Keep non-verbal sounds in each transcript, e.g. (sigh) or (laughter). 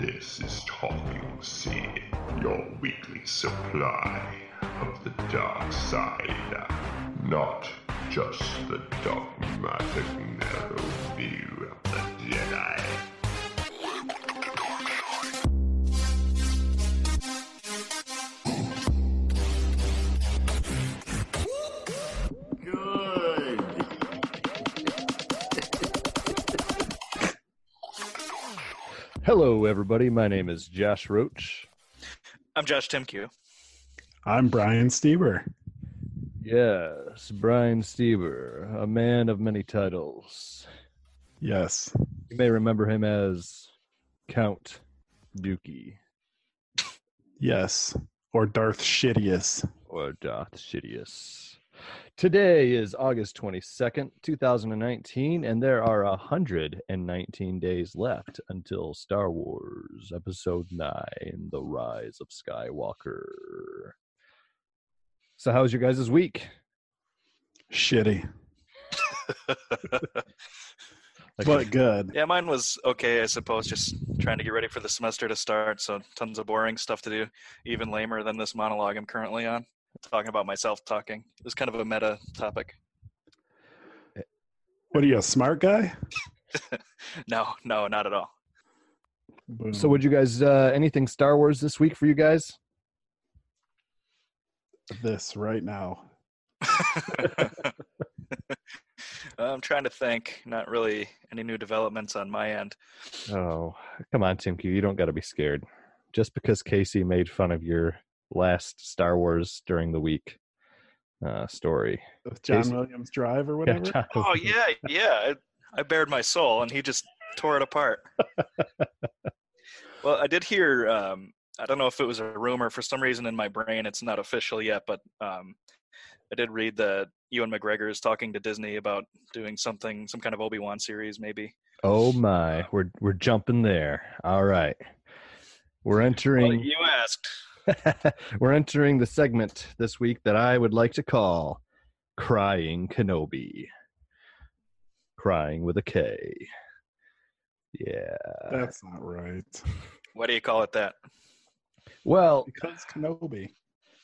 This is Talking Sith, your weekly supply of the dark side. Not just the dogmatic narrow view of the Jedi. Hello, everybody. My name is Josh Roach. I'm Josh Timku. I'm Brian Stieber. Yes, Brian Stever, a man of many titles. Yes. You may remember him as Count Dookie Yes. Or Darth Shittius. or Darth Sidious. Today is August 22nd, 2019, and there are 119 days left until Star Wars Episode 9 The Rise of Skywalker. So, how's your guys' week? Shitty. Like, (laughs) But good. yeah, mine was okay, I suppose. Just trying to get ready for the semester to start, so tons of boring stuff to do. Even lamer than this monologue I'm currently on. Talking about myself talking. It was kind of a meta topic. What are you, a smart guy? (laughs) No, no, not at all. Boom. So, would you guys uh, anything Star Wars this week for you guys? this right now. (laughs) (laughs) I'm trying to think. Not really any new developments on my end. Oh, come on, Tim Q. You don't got to be scared. Just because Casey made fun of your last Star Wars during the week uh, story. With John Casey- Williams Drive or whatever. John- Oh yeah, yeah. I, I bared my soul, and he just tore it apart. (laughs) well, I did hear. Um, I don't know if it was a rumor. For some reason, in my brain, it's not official yet. But um, I did read that Ewan McGregor is talking to Disney about doing something, some kind of Obi Wan series, maybe. Oh my, we're we're jumping there. All right, we're Well, entering. you asked. (laughs) we're entering the segment this week that I would like to call "Crying Kenobi." Crying with a K. Yeah. That's not right. Why do you call it that? Well, Because Kenobi.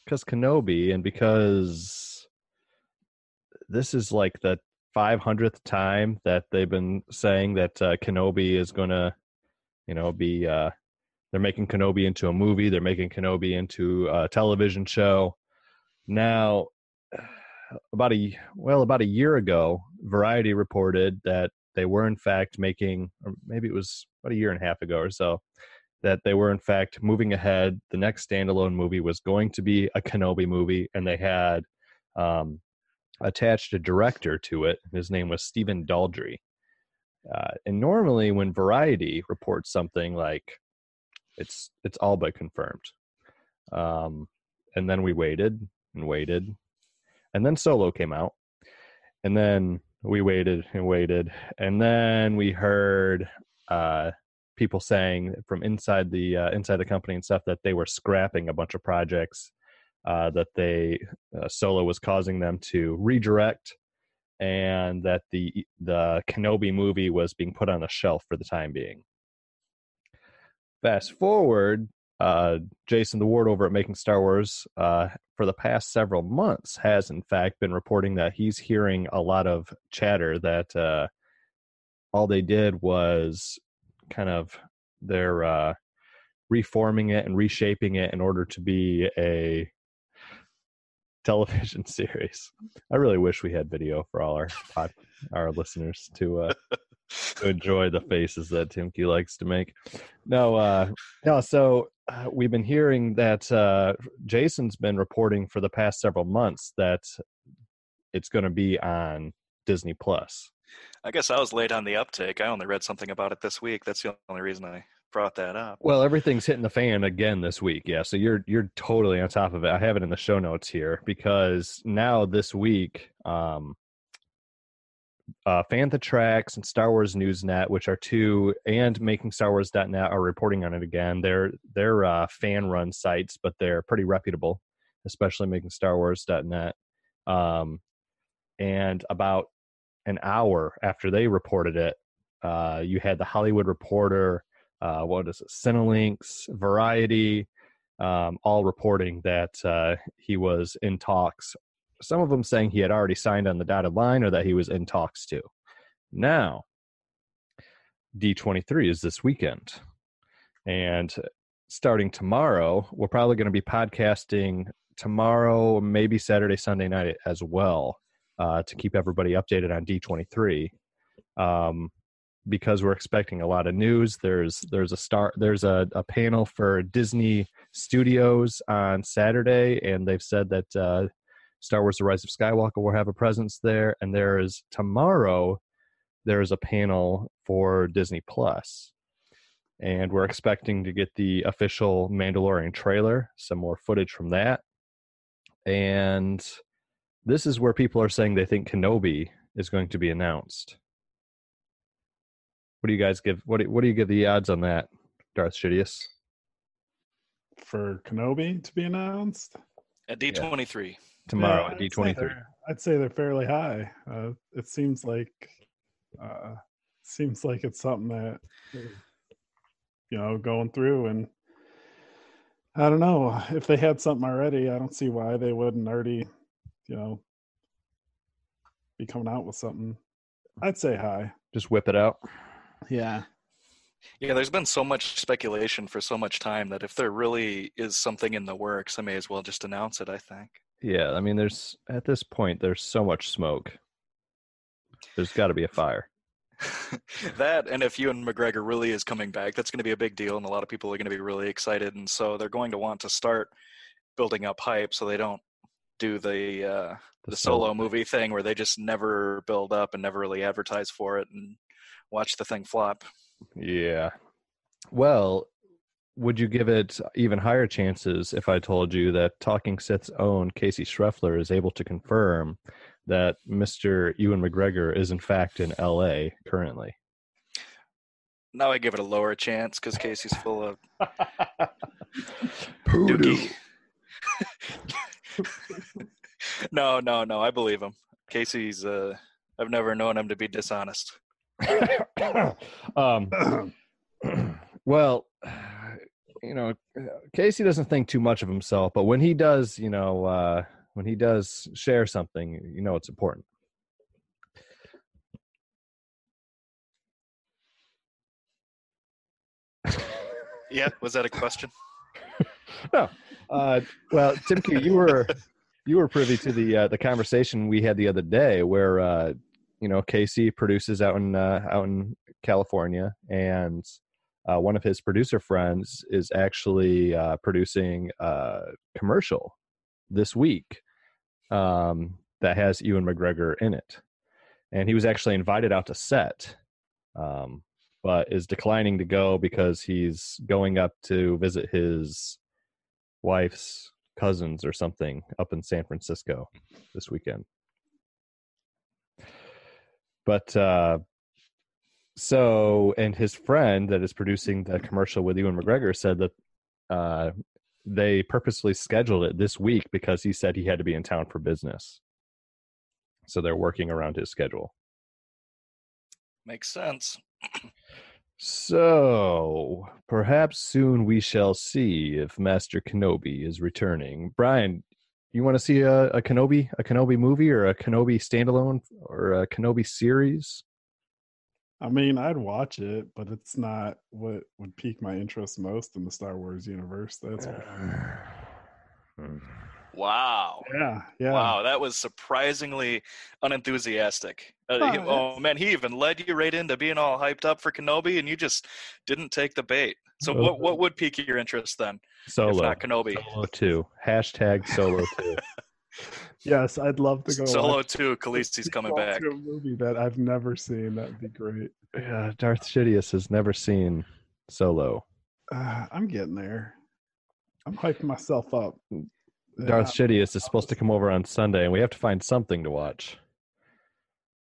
because Kenobi and because this is like the 500th time that they've been saying that uh, Kenobi is going to, you know, be, uh, they're making Kenobi into a movie, they're making Kenobi into a television show. Now, (sighs) about a, well, about a year ago, Variety reported that they were in fact making, or maybe it was about a year and a half ago or so, that they were in fact moving ahead. The next standalone movie was going to be a Kenobi movie, and they had um, attached a director to it. His name was Stephen Daldry. Uh, and normally, when Variety reports something like it's it's all but confirmed, um, and then we waited and waited, and then Solo came out, and then we waited and waited, and then we heard uh, people saying from inside the uh, inside the company and stuff that they were scrapping a bunch of projects uh, that they uh, solo was causing them to redirect and that the the kenobi movie was being put on the shelf for the time being fast forward uh, jason the ward over at making star wars uh, for the past several months has in fact been reporting that he's hearing a lot of chatter that uh, all they did was kind of they're uh, reforming it and reshaping it in order to be a television (laughs) series. I really wish we had video for all our pod, our listeners to uh, (laughs) to enjoy the faces that Tim Q likes to make. No, uh, no. So uh, we've been hearing that uh, Jason's been reporting for the past several months that it's going to be on Disney Plus. I guess I was late on the uptake. I only read something about it this week. That's the only reason I brought that up. Well, everything's hitting the fan again this week. Yeah, so you're you're totally on top of it. I have it in the show notes here because now this week, um, uh, Fantha Tracks and Star Wars Newsnet, which are two, and MakingStarWars.net are reporting on it again. They're they're uh, fan run sites, but they're pretty reputable, especially MakingStarWars.net. Um, and about an hour after they reported it, uh, you had the Hollywood Reporter, uh, what is it, Cinelinx, Variety, um, all reporting that uh, he was in talks. Some of them saying he had already signed on the dotted line or that he was in talks to. Now, D23 is this weekend. And starting tomorrow, we're probably going to be podcasting tomorrow, maybe Saturday, Sunday night as well, uh, to keep everybody updated on D23. Um, because we're expecting a lot of news. There's there's a star there's a, a panel for Disney Studios on Saturday, and they've said that uh, Star Wars: The Rise of Skywalker will have a presence there. And there is tomorrow there is a panel for Disney Plus, and we're expecting to get the official Mandalorian trailer, some more footage from that, and this is where people are saying they think Kenobi is going to be announced. What do you guys give? What do, what do you give the odds on that, Darth Shidius? For Kenobi to be announced At D23. Tomorrow Yeah, at D23. I'd say they're fairly high. Uh, it seems like uh, seems like it's something that you know going through and I don't know if they had something already. I don't see why they wouldn't already, you know, be coming out with something. I'd say high. Just whip it out. Yeah. Yeah, there's been so much speculation for so much time that if there really is something in the works, I may as well just announce it, I think. Yeah, I mean, there's at this point, there's so much smoke. There's got to be a fire. (laughs) that and if Ewan McGregor really is coming back, that's going to be a big deal, and a lot of people are going to be really excited, and so they're going to want to start building up hype so they don't do the uh, the, solo movie thing where they just never build up and never really advertise for it and watch the thing flop. Yeah. Well, would you give it even higher chances if I told you that Talking Sith's own Casey Schreffler is able to confirm that Mr. Ewan McGregor is in fact in LA currently? Now I give it a lower chance because Casey's full of (laughs) Poodoo. dookie. (laughs) no, no, no. I believe him. Casey's. Uh, I've never known him to be dishonest. (coughs) um, (coughs) well, you know, Casey doesn't think too much of himself, but when he does, you know, uh, when he does share something, you know, it's important. Yeah, was that a question? (laughs) No. Uh, well, Timke, you were you were privy to the uh, the conversation we had the other day, where uh, you know Casey produces out in uh, out in California, and uh, one of his producer friends is actually uh, producing a commercial this week um, that has Ewan McGregor in it, and he was actually invited out to set. Um, but is declining to go because he's going up to visit his wife's cousins or something up in San Francisco this weekend. But uh so and his friend that is producing the commercial with Ewan McGregor said that uh they purposely scheduled it this week because he said he had to be in town for business. So they're working around his schedule. Makes sense. So perhaps soon we shall see if Master Kenobi is returning. Brian, you want to see a, a Kenobi, a Kenobi movie, or a Kenobi standalone, or a Kenobi series? I mean, I'd watch it, but it's not what would pique my interest most in the Star Wars universe. That's (sighs) Wow. yeah, yeah. Wow, that was surprisingly unenthusiastic. Uh, Oh, he- oh man, he even led you right into being all hyped up for Kenobi, and you just didn't take the bait. So, Well- what what would pique your interest then, if Solo, not Kenobi? Solo two, hashtag Solo two. (laughs) Yes, I'd love to go Solo (laughs) watch two, Khaleesi's coming back. a movie that I've never seen. That'd be great. yeah, Darth Sidious has never seen Solo. Uh, I'm getting there. I'm hyping myself up. Darth Sidious is supposed to come over on Sunday, and we have to find something to watch.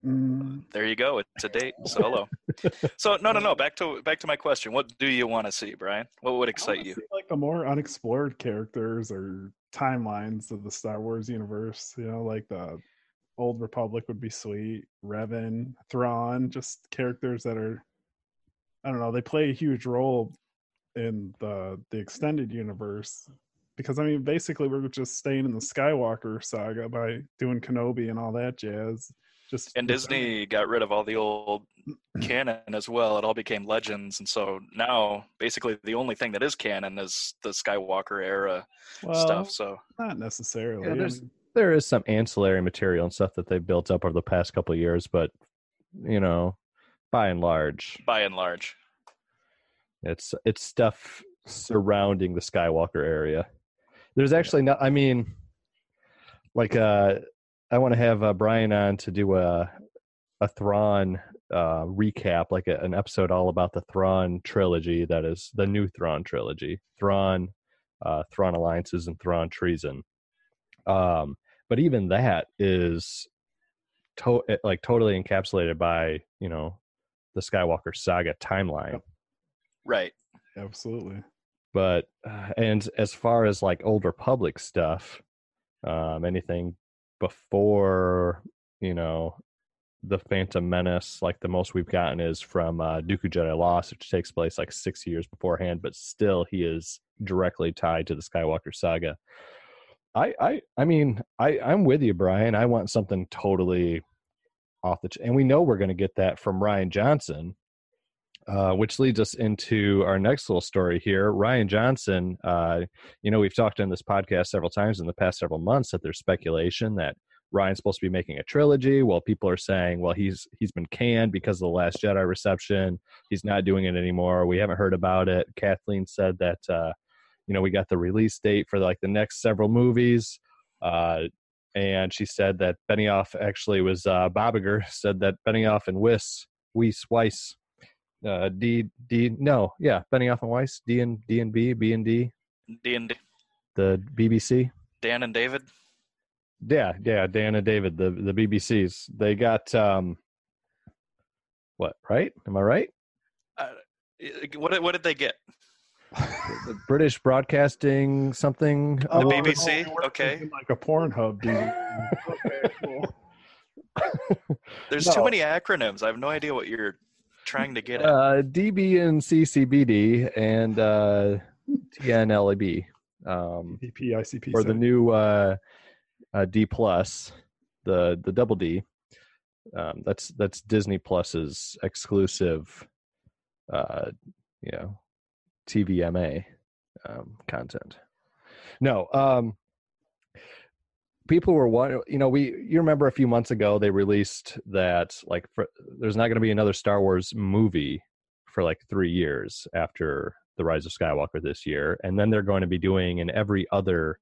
Mm, There you go. It's a date. Solo. (laughs) so no, no, no. Back to back to my question. What do you want to see, Brian? What would I excite you? see, like the more unexplored characters or timelines of the Star Wars universe. You know, like the Old Republic would be sweet. Revan, Thrawn, just characters that are I don't know, they play a huge role in the the extended universe because I mean, basically, we're just staying in the Skywalker saga by doing Kenobi and all that jazz. Just And Disney got rid of all the old (clears throat) canon as well. It all became legends, and so now basically the only thing that is canon is the Skywalker era well, stuff. So not necessarily. Yeah, I there's- mean, there is some ancillary material and stuff that they've built up over the past couple of years, but you know, by and large, by and large, it's it's stuff surrounding the Skywalker area. There's actually not. I mean, like uh, I want to have uh, Brian on to do a a Thrawn uh, recap, like a, an episode all about the Thrawn trilogy. That is the new Thrawn trilogy: Thrawn, uh, Thrawn alliances, and Thrawn treason. Um, but even that is to- eh, like totally encapsulated by you know the Skywalker saga timeline. right? absolutely. But uh, and as far as like old Republic stuff, um, anything before you know the Phantom Menace, like the most we've gotten is from uh, Dooku Jedi Lost, which takes place like six years beforehand, but still he is directly tied to the Skywalker saga. I, I, I mean, I, I'm with you, Brian. I want something totally off the, ch- and we know we're going to get that from Rian Johnson, uh, which leads us into our next little story here. Rian Johnson, uh, you know, we've talked in this podcast several times in the past several months that there's speculation that Rian's supposed to be making a trilogy. Well, people are saying, well, he's he's been canned because of the Last Jedi reception. He's not doing it anymore. We haven't heard about it. Kathleen said that, uh, you know, we got the release date for like the next several movies. Uh, and she said that Benioff actually was uh, Bob Iger (laughs) said that Benioff and Weiss, Weiss, Weiss, uh, D D no, yeah, Benioff and Weiss, D and D and B, B and D, D and D, the BBC. Dan and David. Yeah, yeah, Dan and David, the the BBCs. They got um what, right? Am I right? Uh, what did- what did they get? The British Broadcasting something. The Award? BBC? oh, Okay. Like a Pornhub dude. (laughs) okay, cool. There's No. too many acronyms. I have no idea what you're trying to get at. Uh, DB and CCBD and uh, TNLAB. Um, DP, ICP. or the new uh, uh, D plus, the the double D. Um, that's that's Disney Plus's exclusive, uh, you know, TVMA um, content. No, um, people were one. You know, we you remember a few months ago they released that like for, there's not going to be another Star Wars movie for like three years after the Rise of Skywalker this year, and then they're going to be doing an every other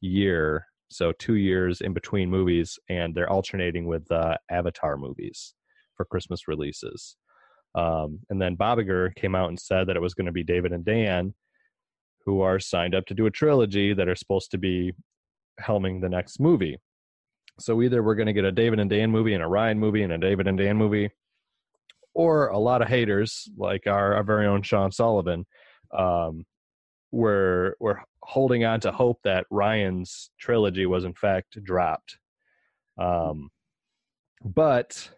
year, so two years in between movies, and they're alternating with uh, Avatar movies for Christmas releases. Um, and then Bob Bobiger came out and said that it was going to be David and Dan, who are signed up to do a trilogy that are supposed to be helming the next movie. So either we're going to get a David and Dan movie and a Rian movie and a David and Dan movie, or a lot of haters like our, our very own Sean Sullivan um, we're we're holding on to hope that Rian's trilogy was in fact dropped. Um, but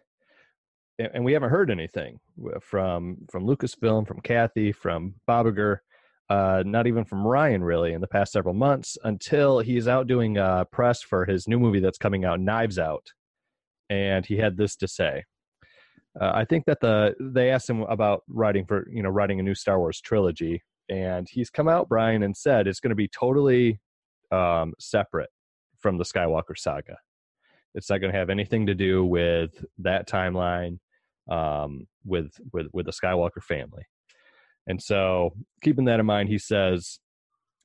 and we haven't heard anything from from Lucasfilm, from Kathy, from Bob Iger, uh, not even from Rian really in the past several months until he's out doing uh, press for his new movie that's coming out, Knives Out, and he had this to say. Uh, I think that the they asked him about writing for you know writing a new Star Wars trilogy, and he's come out, Brian, and said it's going to be totally um, separate from the Skywalker saga. It's not going to have anything to do with that timeline, um, with with with the Skywalker family. And so, keeping that in mind, he says,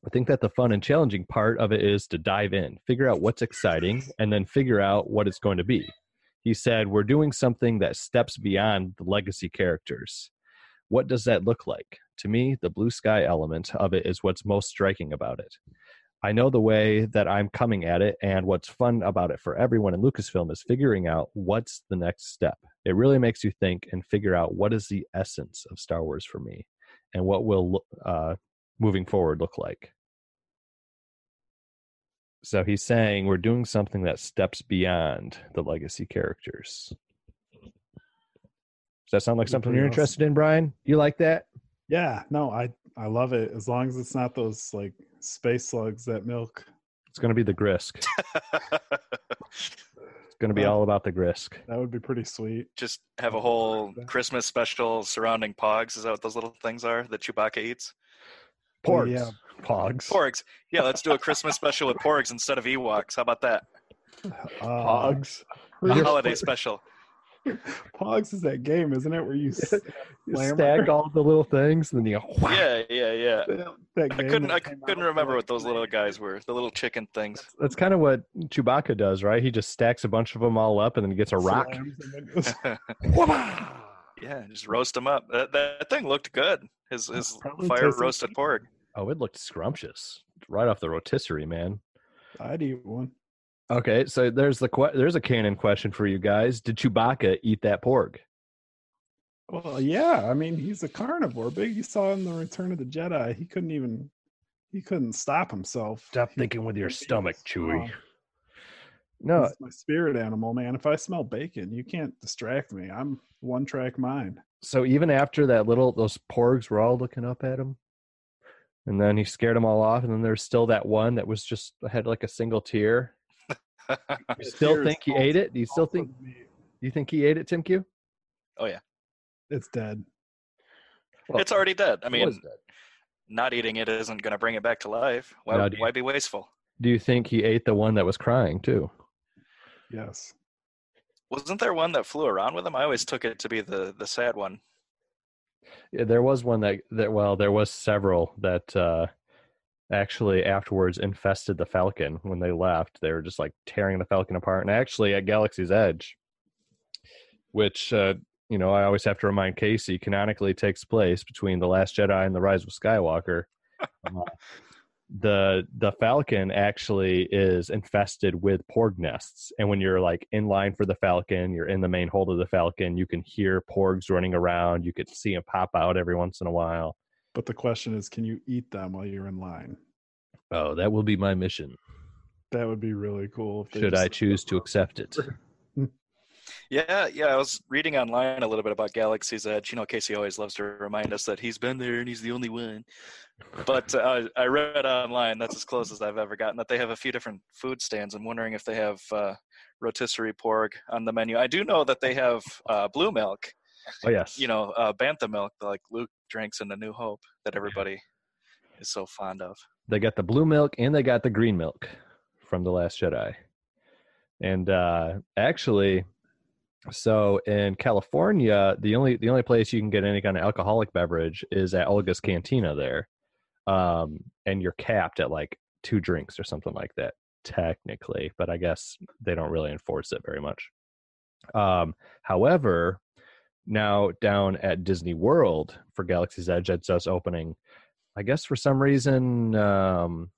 I think that the fun and challenging part of it is to dive in, figure out what's exciting, and then figure out what it's going to be. He said, We're doing something that steps beyond the legacy characters. What does that look like? To me, the blue sky element of it is what's most striking about it. I know the way that I'm coming at it, and what's fun about it for everyone in Lucasfilm is figuring out what's the next step. It really makes you think and figure out what is the essence of Star Wars for me, and what will uh, moving forward look like. So he's saying we're doing something that steps beyond the legacy characters. Does that sound like something you're interested in, Brian? You like that? Yeah, no, I I love it as long as it's not those like space slugs that milk. It's going to be the Grisk. (laughs) It's going to be all about the Grisk. That would be pretty sweet. Just have a whole Christmas special surrounding Pogs. Is that what those little things are that Chewbacca eats? Oh, Porgs. yeah. Pogs. Porgs. Yeah, let's do a Christmas (laughs) special with Porgs instead of Ewoks. How about that? Uh, Pogs. A holiday special. (laughs) Pogs is that game, isn't it? Where you s- You Slammer. stack all the little things and then you go, whack. Yeah, yeah, yeah. (laughs) that, that I couldn't. that I couldn't remember what those little guys were. The little chicken things. That's kind of what Chewbacca does, right? He just stacks a bunch of them all up and then he gets a rock. slams and then- (laughs) yeah, just roast them up. That, that thing looked good. His his fire roasted pork. Oh, it looked scrumptious. Right off the rotisserie, man. I'd eat one. Okay, so there's the que- there's a canon question for you guys. Did Chewbacca eat that porg? Well, yeah. I mean, he's a carnivore. Big. You saw in the Return of the Jedi. He couldn't even. He couldn't stop himself. Stop He- thinking with your stomach, was Chewie. No, He's my spirit animal, man. If I smell bacon, you can't distract me. I'm one track mind. so even after that little those porgs were all looking up at him, and then he scared them all off, and then there's still that one that was just had like a single tear. (laughs) You still think he ate it? Do you still think the meat. you think he ate it, Tim Q? Oh yeah, it's dead? Well, it's already dead. I mean, dead. not eating it isn't going to bring it back to life. Why, Now, you- why be wasteful? Do you think he ate the one that was crying too? Yes. Wasn't there one that flew around with him? I always took it to be the the sad one. Yeah, there was one that that well, there was several that uh actually afterwards infested the Falcon when they left. They were just like tearing the Falcon apart. And actually at Galaxy's Edge, which uh you know, I always have to remind Casey canonically takes place between The Last Jedi and The Rise of Skywalker. uh, the the Falcon actually is infested with porg nests. And when you're like in line for the Falcon, you're in the main hold of the Falcon, you can hear porgs running around. You could see them pop out every once in a while. But the question is, can you eat them while you're in line? Oh, that will be my mission. That would be really cool. If Should I choose to accept it? (laughs) Yeah, yeah. I was reading online a little bit about Galaxy's Edge. You know, Casey always loves to remind us that he's been there and he's the only one. But uh, I read online, that's as close as I've ever gotten, that they have a few different food stands. I'm wondering if they have uh, rotisserie pork on the menu. I do know that they have uh, blue milk, Oh (laughs) yes. you know, uh, bantha milk, like Luke drinks in The New Hope, that everybody is so fond of. they got the blue milk and they got the green milk from the last jedi and uh actually so in california the only the only place you can get any kind of alcoholic beverage is at oga's cantina there um and you're capped at like two drinks or something like that technically but i guess they don't really enforce it very much um however now down at disney world for galaxy's edge it's just opening I guess for some reason, um,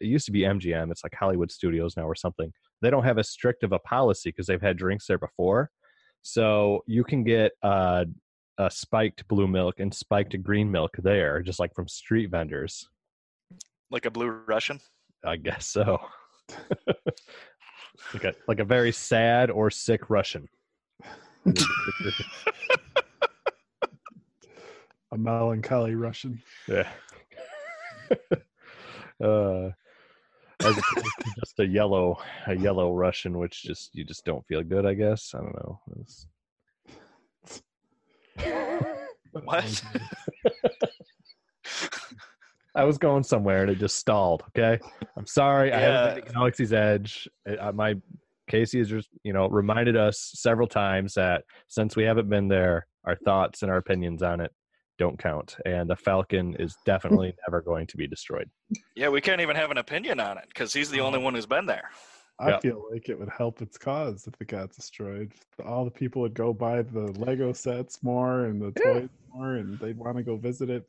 it used to be MGM. It's like Hollywood Studios now or something. They don't have as strict of a policy because they've had drinks there before. So you can get uh, a spiked blue milk and spiked green milk there, just like from street vendors. Like a blue Russian. I guess so. (laughs) like a like a very sad or sick Russian. (laughs) a melancholy Russian. Yeah. (laughs) uh, as just a yellow, a yellow Russian, which just you just don't feel good. I guess I don't know. It's- (laughs) What? I was going somewhere and it just stalled. Okay, I'm sorry. I haven't Yeah. been to Galaxy's Edge. I, I- my Casey has just you know reminded us several times that since we haven't been there, our thoughts and our opinions on it don't count, and the Falcon is definitely (laughs) never going to be destroyed. Yeah, we can't even have an opinion on it because he's the only uh-huh. one who's been there. I Yeah. feel like it would help its cause if it got destroyed. All the people would go buy the Lego sets more and the Yeah. toys more, and they'd want to go visit it.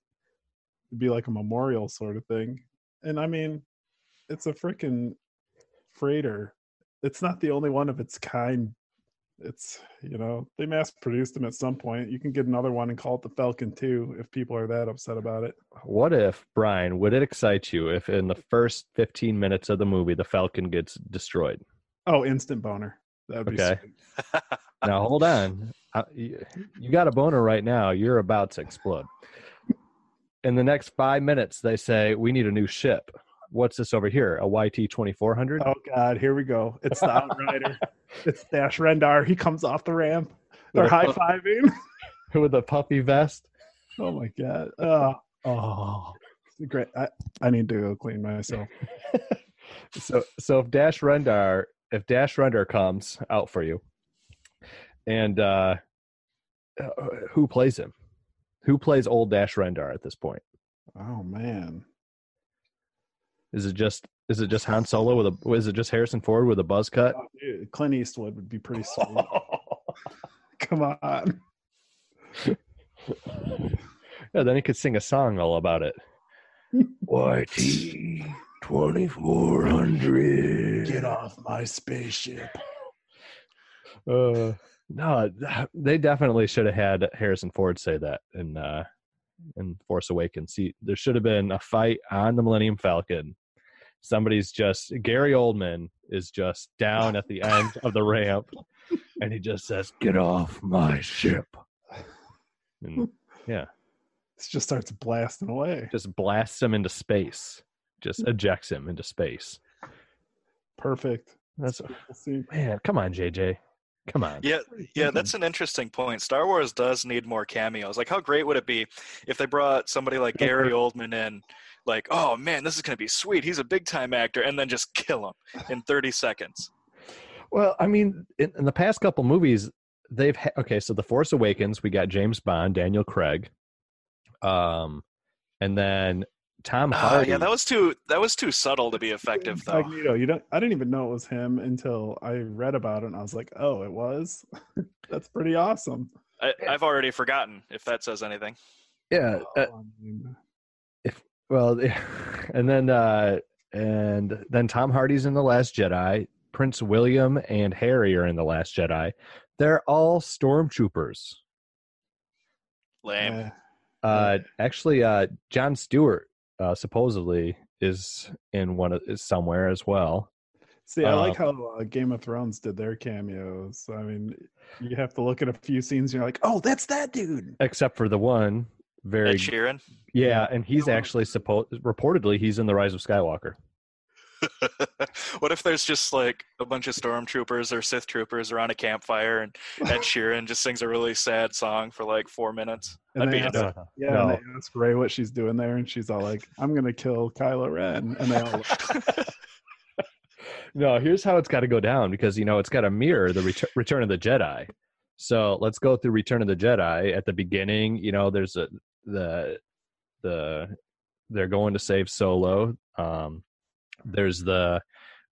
It'd be like a memorial sort of thing. And I mean, it's a freaking freighter. It's not the only one of its kind. It's you know they mass produced them at some point. You can get another one and call it the Falcon 2 if people are that upset about it. What if, Brian, would it excite you if in the first 15 minutes of the movie the Falcon gets destroyed? Oh, instant boner. That'd be Okay. sweet. (laughs) Now, hold on. Uh, I, you you got a boner right now. You're about to explode. In the next five minutes, they say we need a new ship. What's this over here? A YT twenty four hundred? Oh God, here we go. It's the Outrider. (laughs) it's Dash Rendar. He comes off the ramp. They're high fiving. (laughs) with a puppy vest. Oh my God. (laughs) Oh, oh. Great. I, I need to go clean myself. so so if Dash Rendar if Dash Rendar comes out for you, and uh, uh, who plays him? Who plays old Dash Rendar at this point? Oh man. Is it just is it just Han Solo with a is it just Harrison Ford with a buzz cut? Oh, dude, Clint Eastwood would be pretty (laughs) sweet. Come on. yeah, then he could sing a song all about it. YT twenty four hundred. Get off my spaceship. Uh, no, they definitely should have had Harrison Ford say that in uh, in Force Awakens. See, there should have been a fight on the Millennium Falcon. Somebody's just Gary Oldman is just down at the end of the ramp, (laughs) and he just says, "Get off my ship." And (laughs) yeah, This just starts blasting away. just blasts him into space. Just hmm. ejects him into space. Perfect. That's We'll see. man. Come on, JJ. Come on. Yeah, yeah, (laughs) that's an interesting point. Star Wars does need more cameos. Like, how great would it be if they brought somebody like Gary Oldman in? Like, oh man, this is gonna be sweet. He's a big time actor, and then just kill him in 30 seconds. Well, I mean, in, in the past couple movies, they've ha- okay. So the Force Awakens, we got James Bond, Daniel Craig, um, and then Tom Ah, Hardy. yeah, that was too that was too subtle to be effective, though. Magneto. You don't. I didn't even know it was him until I read about it, and I was like, "Oh, it was." (laughs) That's pretty awesome. I, I've already forgotten if that says anything. yeah. uh, Oh, I mean, well, (laughs) and then uh, and then Tom Hardy's in the Last Jedi. Prince William and Harry are in the Last Jedi. They're all stormtroopers. Lame. Uh, actually, uh, John Stewart uh, supposedly is in one of is somewhere as well. See, I Uh, like how uh, Game of Thrones did their cameos. I mean, you have to look at a few scenes, and you're like, "Oh, that's that dude." except for the one very Ed Sheeran. yeah and he's actually supposed reportedly he's in the rise of skywalker (laughs) what if there's just like a bunch of stormtroopers or Sith troopers around a campfire and Ed (laughs) Sheeran just sings a really sad song for like four minutes? And I'd they be ask- into. Uh-huh. Yeah, No. and they ask Rey what she's doing there, and she's all like, "I'm gonna kill Kylo Ren," and they all (laughs) no here's how it's got to go down because you know it's got to mirror the retur- return of the jedi so let's go through return of the jedi at the beginning you know there's a the the they're going to save solo um there's the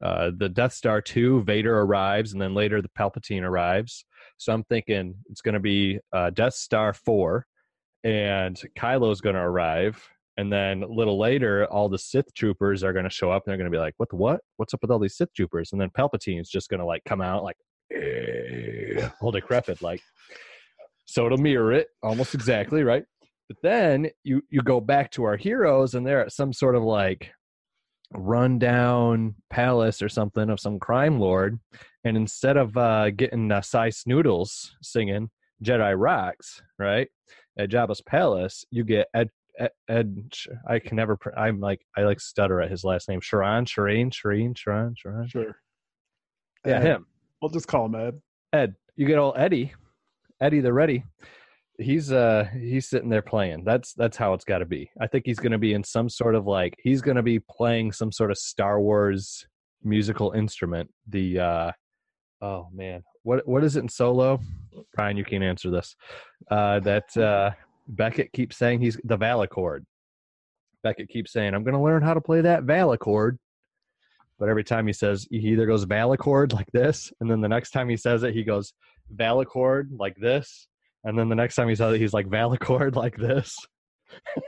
uh the death star 2 vader arrives and then later the palpatine arrives so i'm thinking it's going to be uh death star 4 and kylo's going to arrive and then a little later, all the Sith troopers are going to show up and they're going to be like, what the what? What's up with all these Sith troopers? And then Palpatine's just going to like come out like, eh, all decrepit, like, so it'll mirror it almost exactly, right? But then you, you go back to our heroes and they're at some sort of like rundown palace or something of some crime lord. And instead of uh, getting uh, Sy Snootles singing Jedi Rocks, right? At Jabba's palace, you get Ed Ed, Ed I can never. pr- I'm like I like stutter at his last name. Sharon, Shireen, Shireen, Sharon, Sharon. sure. Yeah, Ed. him. We'll just call him Ed. Ed. You get old Eddie, Eddie the Ready. He's uh he's sitting there playing. That's that's how it's got to be. I think he's going to be in some sort of like he's going to be playing some sort of Star Wars musical instrument. The uh oh man, what what is it in Solo? Brian, you can't answer this. Uh, that uh, Beckett keeps saying he's the Valachord. Beckett keeps saying, "I'm going to learn how to play that Valachord." But every time he says, he either goes Valachord like this, and then the next time he says it, he goes Valachord like this, and then the next time he saw it, he's like Valachord (laughs) like this. (laughs)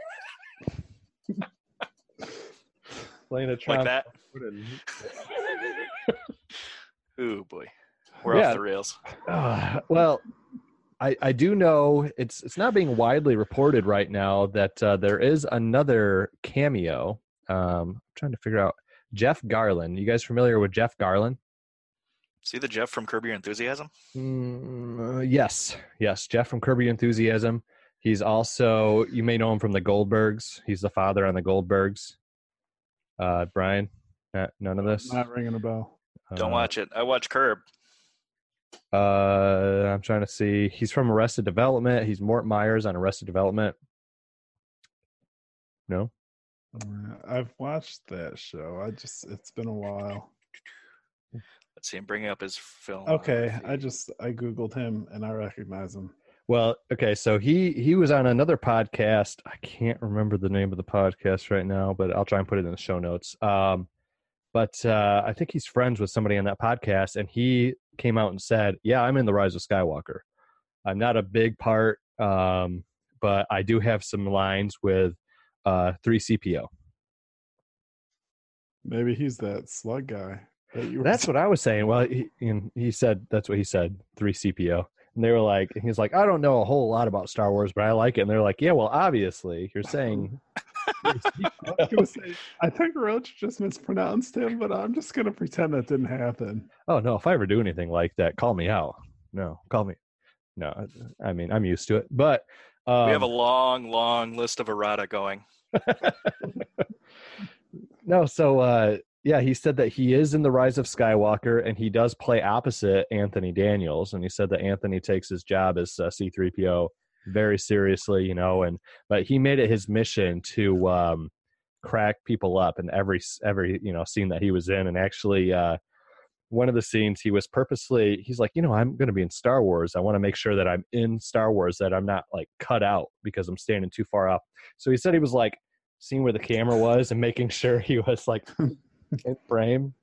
Playing a like that. and- (laughs) Ooh boy, we're Yeah. off the rails. Uh, (sighs) well, I I do know it's it's not being widely reported right now that uh, there is another cameo. Um, I'm trying to figure out Jeff Garlin. You guys familiar with Jeff Garlin? See the Jeff from Curb Your Enthusiasm? Mm, uh, yes, yes, Jeff from Curb Your Enthusiasm. He's also you may know him from the Goldbergs. He's the father on the Goldbergs. Uh, Brian, not, none of this. Not ringing a bell. Don't Uh, watch it. I watch Curb. Uh, I'm trying to see. He's from Arrested Development. He's Mort Myers on Arrested Development. No, Uh, I've watched that show. I just it's been a while. Let's see. I'm bringing up his film. Okay, I just I googled him and I recognize him. Well, okay, so he he was on another podcast. I can't remember the name of the podcast right now, but I'll try and put it in the show notes. Um, but uh, I think he's friends with somebody on that podcast, and he came out and said, "Yeah, I'm in the Rise of Skywalker. I'm not a big part, um, but I do have some lines with uh, three CPO." Maybe he's that slug guy. That you were That's what I was saying. Well, he, he said that's what he said. Three CPO, and they were like, he's like, I don't know a whole lot about Star Wars, but I like it. And they're like, yeah, well, obviously, you're saying. (laughs) (laughs) I was say, I think Roach just mispronounced him, but I'm just gonna pretend that didn't happen. oh no, if I ever do anything like that, call me out. No, call me. No, I I mean I'm used to it, but um, we have a long, long list of errata going. (laughs) no. So uh, yeah, he said that he is in the Rise of Skywalker, and he does play opposite Anthony Daniels, and he said that Anthony takes his job as uh, C-3PO very seriously, you know, and but he made it his mission to um, crack people up in every every you know scene that he was in, and actually. Uh, one of the scenes he was purposely he's like you know i'm going to be in star wars i want to make sure that i'm in star wars that i'm not like cut out because i'm standing too far up so he said he was like seeing where the camera was and making (laughs) sure he was like in frame.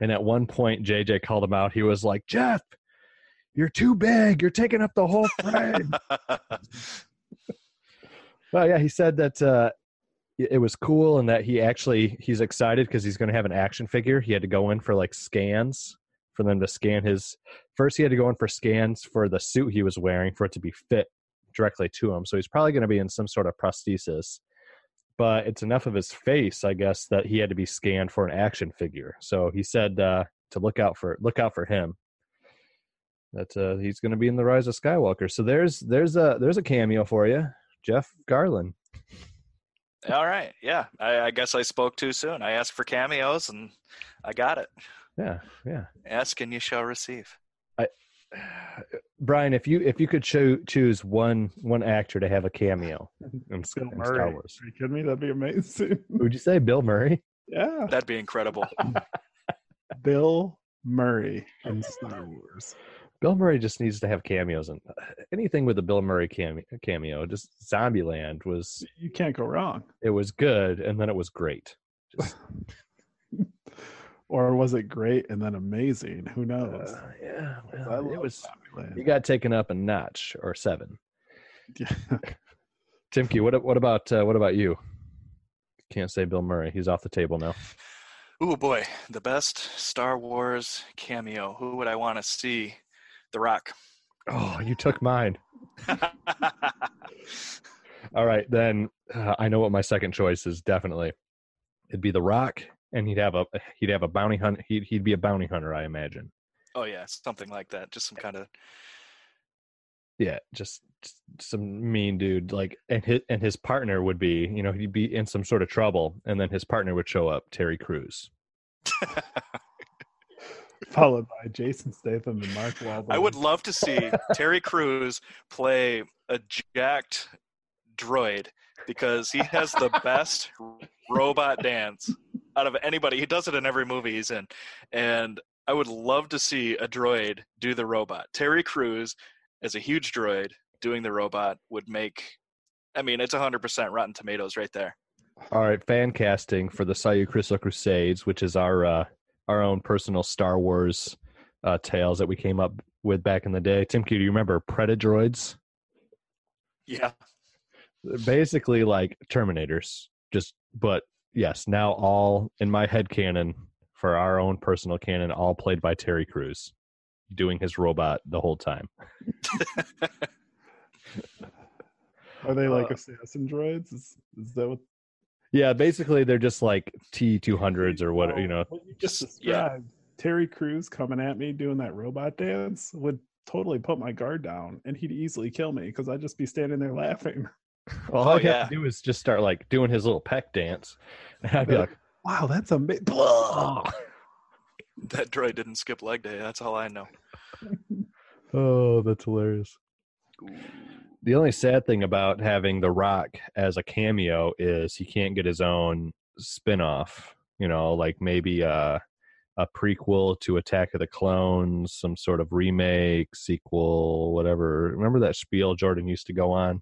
And at one point jj called him out. He was like jeff you're too big. You're taking up the whole frame. (laughs) Well yeah he said that uh it was cool and that he actually he's excited because he's going to have an action figure. He had to go in for like scans for them to scan his first he had to go in for scans for the suit he was wearing for it to be fit directly to him. So he's probably going to be in some sort of prosthesis but it's enough of his face i guess that he had to be scanned for an action figure so he said uh, to look out for look out for him that uh, he's going to be in the rise of skywalker so there's there's a there's a cameo for you jeff garlin All right. Yeah. I, I guess I spoke too soon. I asked for cameos and I got it. yeah yeah Ask and you shall receive. Brian, if you if you could cho- choose one one actor to have a cameo (laughs) in, S- Bill in Murray. Star Wars, Are you kidding me? That'd be amazing. would you say Bill Murray? yeah, That'd be incredible. (laughs) Bill Murray in Star Wars. Bill Murray just needs to have cameos and uh, anything with a Bill Murray cameo. cameo just Zombieland was You can't go wrong. it was good and then it was great. Just, (laughs) Or was it great and then amazing? Who knows? uh, yeah, I well, love it was. Zombieland. He got taken up a notch or seven. Yeah. (laughs) Timke, what what about uh, what about you? Can't say Bill Murray. He's off the table now. Ooh boy, the best Star Wars cameo. Who would I want to see? The Rock. Oh, you took mine. (laughs) All right, then uh, I know what my second choice is. Definitely, it'd be The Rock, and he'd have a he'd have a bounty hunt. He'd he'd be a bounty hunter, I imagine. oh yeah, something like that. Just some eh kind of Yeah, just, just some mean dude. Like, and his and his partner would be, you know, he'd be in some sort of trouble, and then his partner would show up, Terry Crews. (laughs) Followed by Jason Statham and Mark Wahlberg. I would love to see Terry Crews play a jacked droid because he has the best robot dance out of anybody. He does it in every movie he's in. And I would love to see a droid do the robot. Terry Crews as a huge droid doing the robot would make I mean, it's 100% Rotten Tomatoes right there. All right, fan casting for the Sayu Crystal Crusades, which is our uh, our own personal Star Wars uh, tales that we came up with back in the day. Tim, do you remember Predadroids? Yeah. Basically like Terminators, just but yes, now all in my head canon for our own personal canon, all played by Terry Crews, doing his robot the whole time. Are they like uh, assassin droids? Is, is that what Yeah, basically they're just like T two hundreds or what you know. What you just Just- yeah. Terry Crews coming at me doing that robot dance would totally put my guard down, and he'd easily kill me because I'd just be standing there laughing. All Oh, I have yeah. to do is just start like doing his little peck dance. (laughs) And I'd be like, Wow, that's amazing. (laughs) That droid didn't skip leg day. That's all I know. (laughs) oh, that's hilarious. The only sad thing about having The Rock as a cameo is he can't get his own spin-off, you know, like maybe a a prequel to Attack of the Clones, some sort of remake, sequel, whatever. Remember that spiel Jordan used to go on?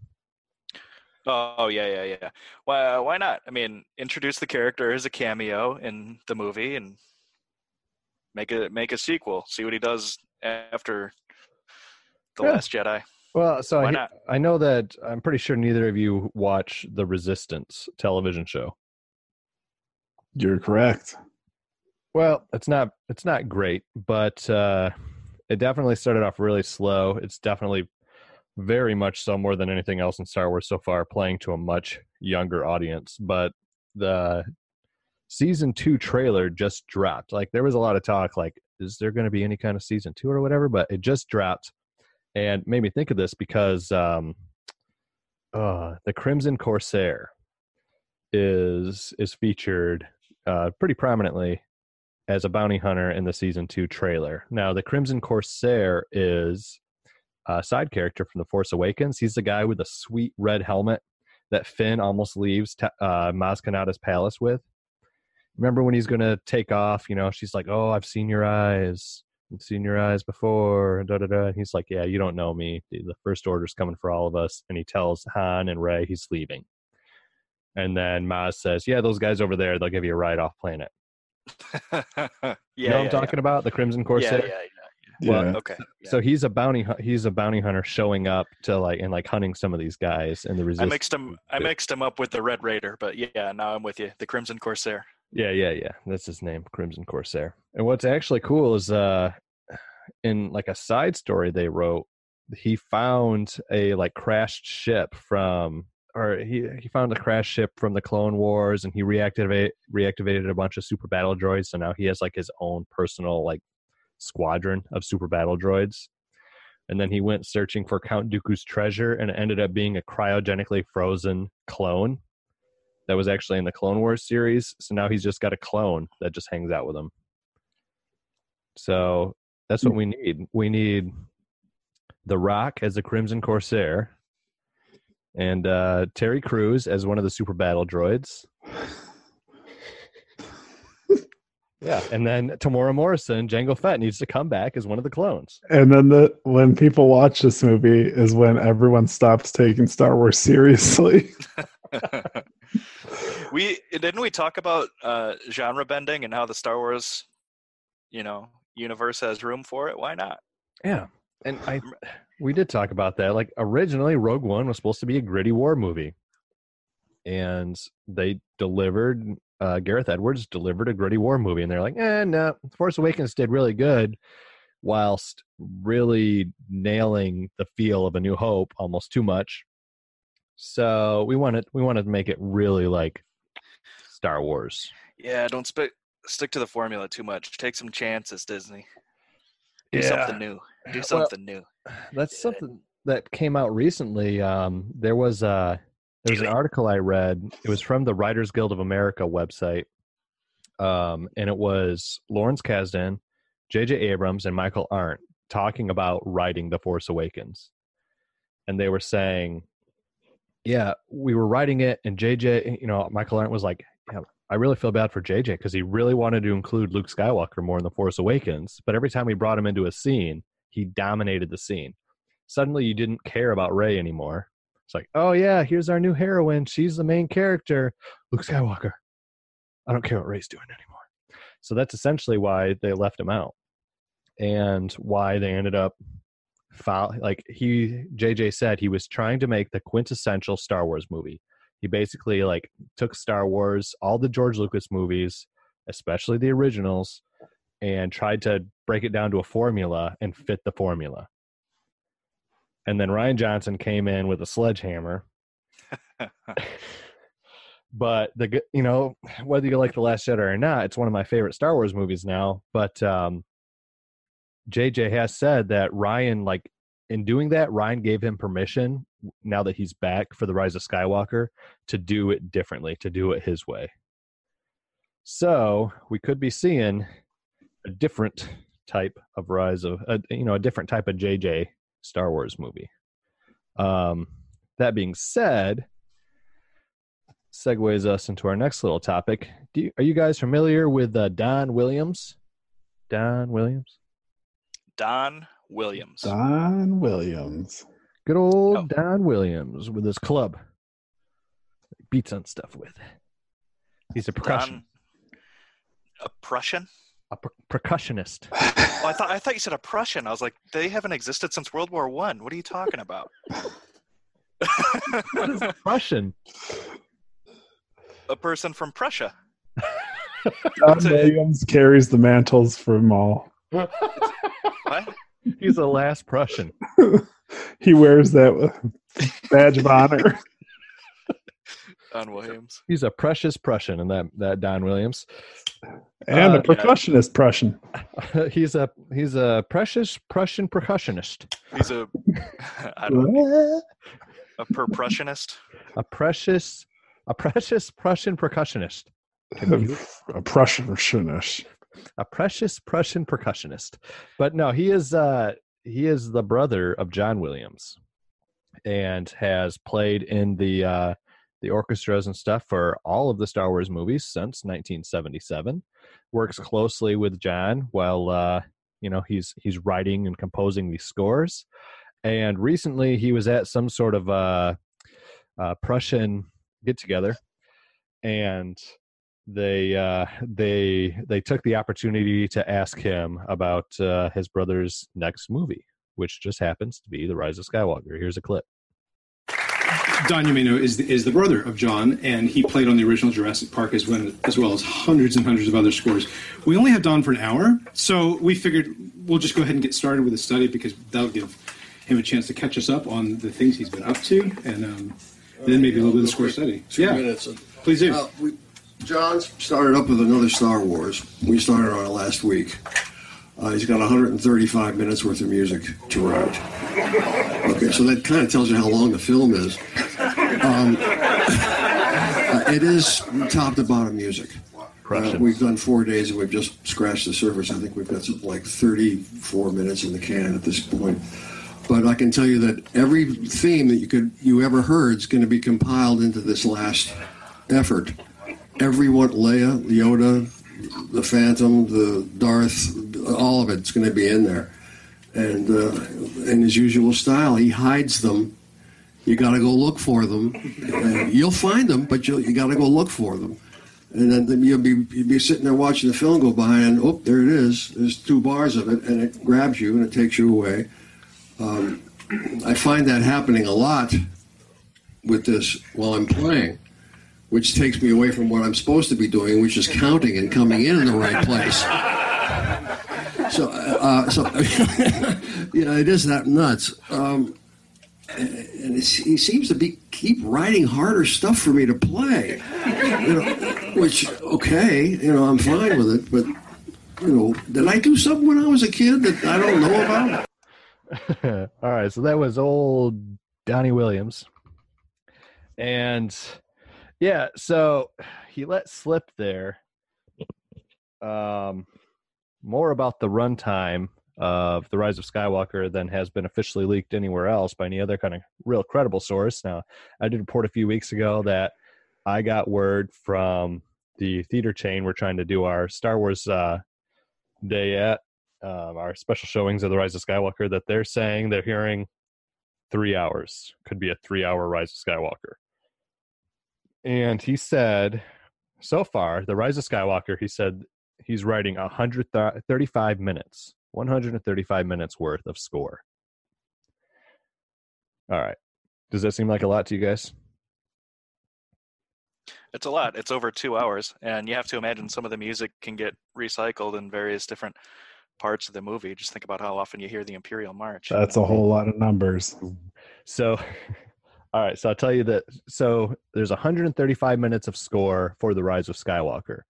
Oh yeah, yeah, yeah. Why? Why not? I mean, introduce the character as a cameo in the movie and make a make a sequel. See what he does after the Yeah. Last Jedi. Well, so Why I, not? I know that I'm pretty sure neither of you watch the Resistance television show. You're correct. Well, it's not it's not great, but uh, it definitely started off really slow. It's definitely very much so more than anything else in Star Wars so far, playing to a much younger audience. But the season two trailer just dropped. Like there was a lot of talk, like is there going to be any kind of season two or whatever? But it just dropped, and made me think of this because um, uh, the Crimson Corsair is is featured uh, pretty prominently as a bounty hunter in the season two trailer. Now, the Crimson Corsair is a side character from The Force Awakens. He's the guy with the sweet red helmet that Finn almost leaves ta- uh, Maz Kanata's palace with. Remember when he's going to take off? You know, she's like, "Oh, I've seen your eyes. I've seen your eyes before." Da da da. And he's like, "Yeah, you don't know me. The First Order's coming for all of us." And he tells Han and Rey he's leaving. And then Maz says, "Yeah, those guys over there, they'll give you a ride off planet." (laughs) yeah, you know what yeah, I'm talking about? The Crimson yeah. Corsair. Yeah, yeah, Well, Yeah. Okay. yeah. So he's a bounty. He's a bounty hunter showing up to like and like hunting some of these guys in the resistance. I mixed him. I mixed him up with the Red Raider, but yeah, now I'm with you. The Crimson Corsair. Yeah, yeah, yeah. That's his name, Crimson Corsair. And what's actually cool is uh in like a side story they wrote, he found a like crashed ship from or he he found a crashed ship from the Clone Wars and he reactivate reactivated a bunch of super battle droids. So now he has like his own personal like squadron of super battle droids. And then he went searching for Count Dooku's treasure and it ended up being a cryogenically frozen clone that was actually in the Clone Wars series. So now he's just got a clone that just hangs out with him. So that's what we need. We need The Rock as the Crimson Corsair and uh, Terry Crews as one of the super battle droids. (sighs) (laughs) Yeah, and then Temuera Morrison, Jango Fett needs to come back as one of the clones. And then the when people watch this movie is when everyone stops taking Star Wars seriously. (laughs) (laughs) we didn't we talk about uh, genre bending and how the Star Wars, you know, universe has room for it. Why not? Yeah, and I we did talk about that. Like originally, Rogue One was supposed to be a gritty war movie, and they delivered. Uh, Gareth Edwards delivered a gritty war movie, and they're like, "Eh, no, Force Awakens did really good." Whilst really nailing the feel of A New Hope almost too much, so we wanted we wanted to make it really like Star Wars. Yeah, don't sp- stick to the formula too much. Take some chances, Disney. Do something new. Do Well, something new. (sighs) That's something that came out recently. Um, there was a there was an article I read. It was from the Writers Guild of America website, um, and it was Lawrence Kasdan, J.J. Abrams, and Michael Arndt talking about writing The Force Awakens, and they were saying, "Yeah, we were writing it, and J.J. You know, Michael Arndt was like." Yeah, I really feel bad for JJ because he really wanted to include Luke Skywalker more in The Force Awakens, but every time we brought him into a scene, he dominated the scene. Suddenly, you didn't care about Rey anymore. It's like, oh yeah, here's our new heroine. She's the main character, Luke Skywalker. I don't care what Rey's doing anymore. So that's essentially why they left him out, and why they ended up, fol- like he JJ said, he was trying to make the quintessential Star Wars movie. He basically like took Star Wars, all the George Lucas movies, especially the originals, and tried to break it down to a formula and fit the formula. And then Rian Johnson came in with a sledgehammer (laughs) but the you know whether you like the Last Jedi or not, it's one of my favorite Star Wars movies now. But um, JJ has said that Rian, like in doing that, Rian gave him permission now that he's back for the Rise of Skywalker to do it differently, to do it his way. So we could be seeing a different type of Rise of, a, you know, a different type of JJ Star Wars movie. Um, that being said, segues us into our next little topic. Do you, are you guys familiar with uh, Don Williams? Don Williams, Don Williams. Don Williams. good old Oh. Don Williams with his club, beats on stuff with. He's a percussion, Don, a Prussian? A per- percussionist. (laughs) Oh, I thought I thought you said a Prussian. I was like, they haven't existed since World War One. What are you talking about? What is a Prussian. a person from Prussia. Don Williams carries the mantles from all. What? He's a last Prussian. (laughs) he wears that badge of honor. Don Williams. He's a precious Prussian, and that that Don Williams. And Uh, a percussionist Prussian. (laughs) he's a he's a precious Prussian percussionist. He's a (laughs) I don't a (laughs) percussionist. A precious a precious Prussian percussionist. a Prussianist. A precious Prussian percussionist. But no, he is uh he is the brother of John Williams and has played in the uh the orchestras and stuff for all of the Star Wars movies since 1977. Works closely with John while uh you know he's he's writing and composing these scores. And recently he was at some sort of uh, uh Prussian get together and they uh they they took the opportunity to ask him about uh his brother's next movie which just happens to be the rise of skywalker here's a clip Don Yumeno is the, is the brother of John, and he played on the original Jurassic Park as well, as well as hundreds and hundreds of other scores. We only have Don for an hour, so we figured we'll just go ahead and get started with the study because that'll give him a chance to catch us up on the things he's been up to, and um, then maybe a little bit of score study. Two Yeah, minutes. please do. Uh, we, John started up with another Star Wars. We started on it last week. Uh, he's got 135 minutes worth of music to write. Okay, so that kind of tells you how long the film is. Um, uh, (laughs) it is top to bottom music. Uh, we've done four days and we've just scratched the surface. I think we've got something like 34 minutes in the can at this point. But I can tell you that every theme that you could you ever heard is going to be compiled into this last effort. Everyone, Leia, Yoda, the Phantom, the Darth, all of it's going to be in there. And uh, in his usual style, he hides them. You got to go look for them. And you'll find them, but you got to go look for them. And then, then you'll be you'll be sitting there watching the film go by, and oh, there it is. There's two bars of it, and it grabs you and it takes you away. Um, I find that happening a lot with this while I'm playing, which takes me away from what I'm supposed to be doing, which is counting and coming in in the right place. So, uh, so (laughs) yeah, it is that nuts. Um, and he seems to be keep writing harder stuff for me to play. You know, which okay, you know, I'm fine with it. But you know, did I do something when I was a kid that I don't know about? (laughs) all right so that was old donnie williams and yeah so he let slip there um more about the runtime of the rise of skywalker than has been officially leaked anywhere else by any other kind of real credible source now i did report a few weeks ago that i got word from the theater chain we're trying to do our star wars uh day at um, our special showings of the Rise of Skywalker that they're saying they're hearing three hours could be a three hour Rise of Skywalker. And he said, so far, the Rise of Skywalker, he said he's writing 135 minutes, 135 minutes worth of score. All right. Does that seem like a lot to you guys? It's a lot. It's over two hours, and you have to imagine some of the music can get recycled in various different parts of the movie. Just think about how often you hear the Imperial March. That's a whole lot of numbers. So (laughs) All right, so I'll tell you that. So there's 135 minutes of score for the Rise of Skywalker.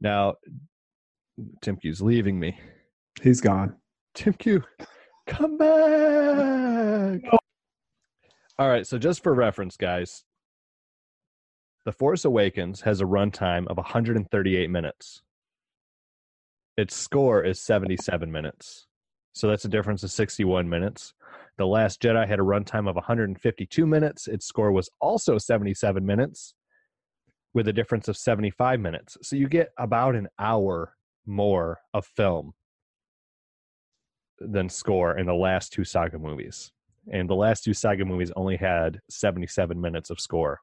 Now, Tim Q's leaving me. He's gone. Tim Q, come back. Oh. All right, so just for reference, guys, The Force Awakens has a runtime of 138 minutes. Its score is 77 minutes. So that's a difference of 61 minutes. The Last Jedi had a runtime of 152 minutes. Its score was also 77 minutes with a difference of 75 minutes. So you get about an hour more of film than score in the last two saga movies. And the last two saga movies only had 77 minutes of score.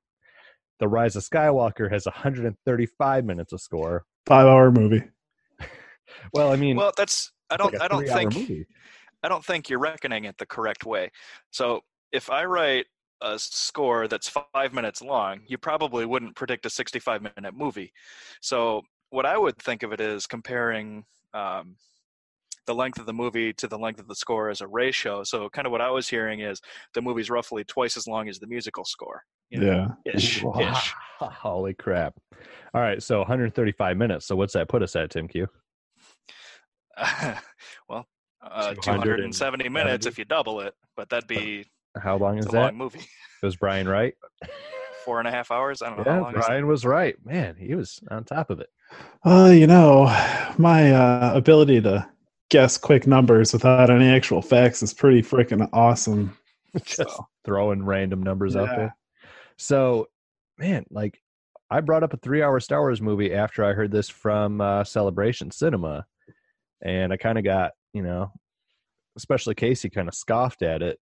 The Rise of Skywalker has 135 minutes of score. Five hour movie. (laughs) Well, I mean, Well, that's I don't like a I don't think movie. I don't think you're reckoning it the correct way. So if I write a score that's five minutes long, you probably wouldn't predict a 65 minute movie. So what I would think of it is comparing um, the length of the movie to the length of the score as a ratio. So kind of what I was hearing is the movie's roughly twice as long as the musical score. you know, Yeah. (laughs) Ish, ish. (laughs) Holy crap. All right, so 135 minutes. So what's that put us at, Tim Q? (laughs) well, uh, 270. 270 minutes if you double it, but that'd be How long is a that? long movie. Was Brian right? Four and a half hours. I don't know Yeah, how long. Brian was right. Man, he was on top of it. Uh, you know, my uh, ability to guess quick numbers without any actual facts is pretty freaking awesome. (laughs) Just So, throwing random numbers out there. So, man, like I brought up a three-hour Star Wars movie after I heard this from uh, Celebration Cinema, and I kind of got, you know, especially Casey kind of scoffed at it.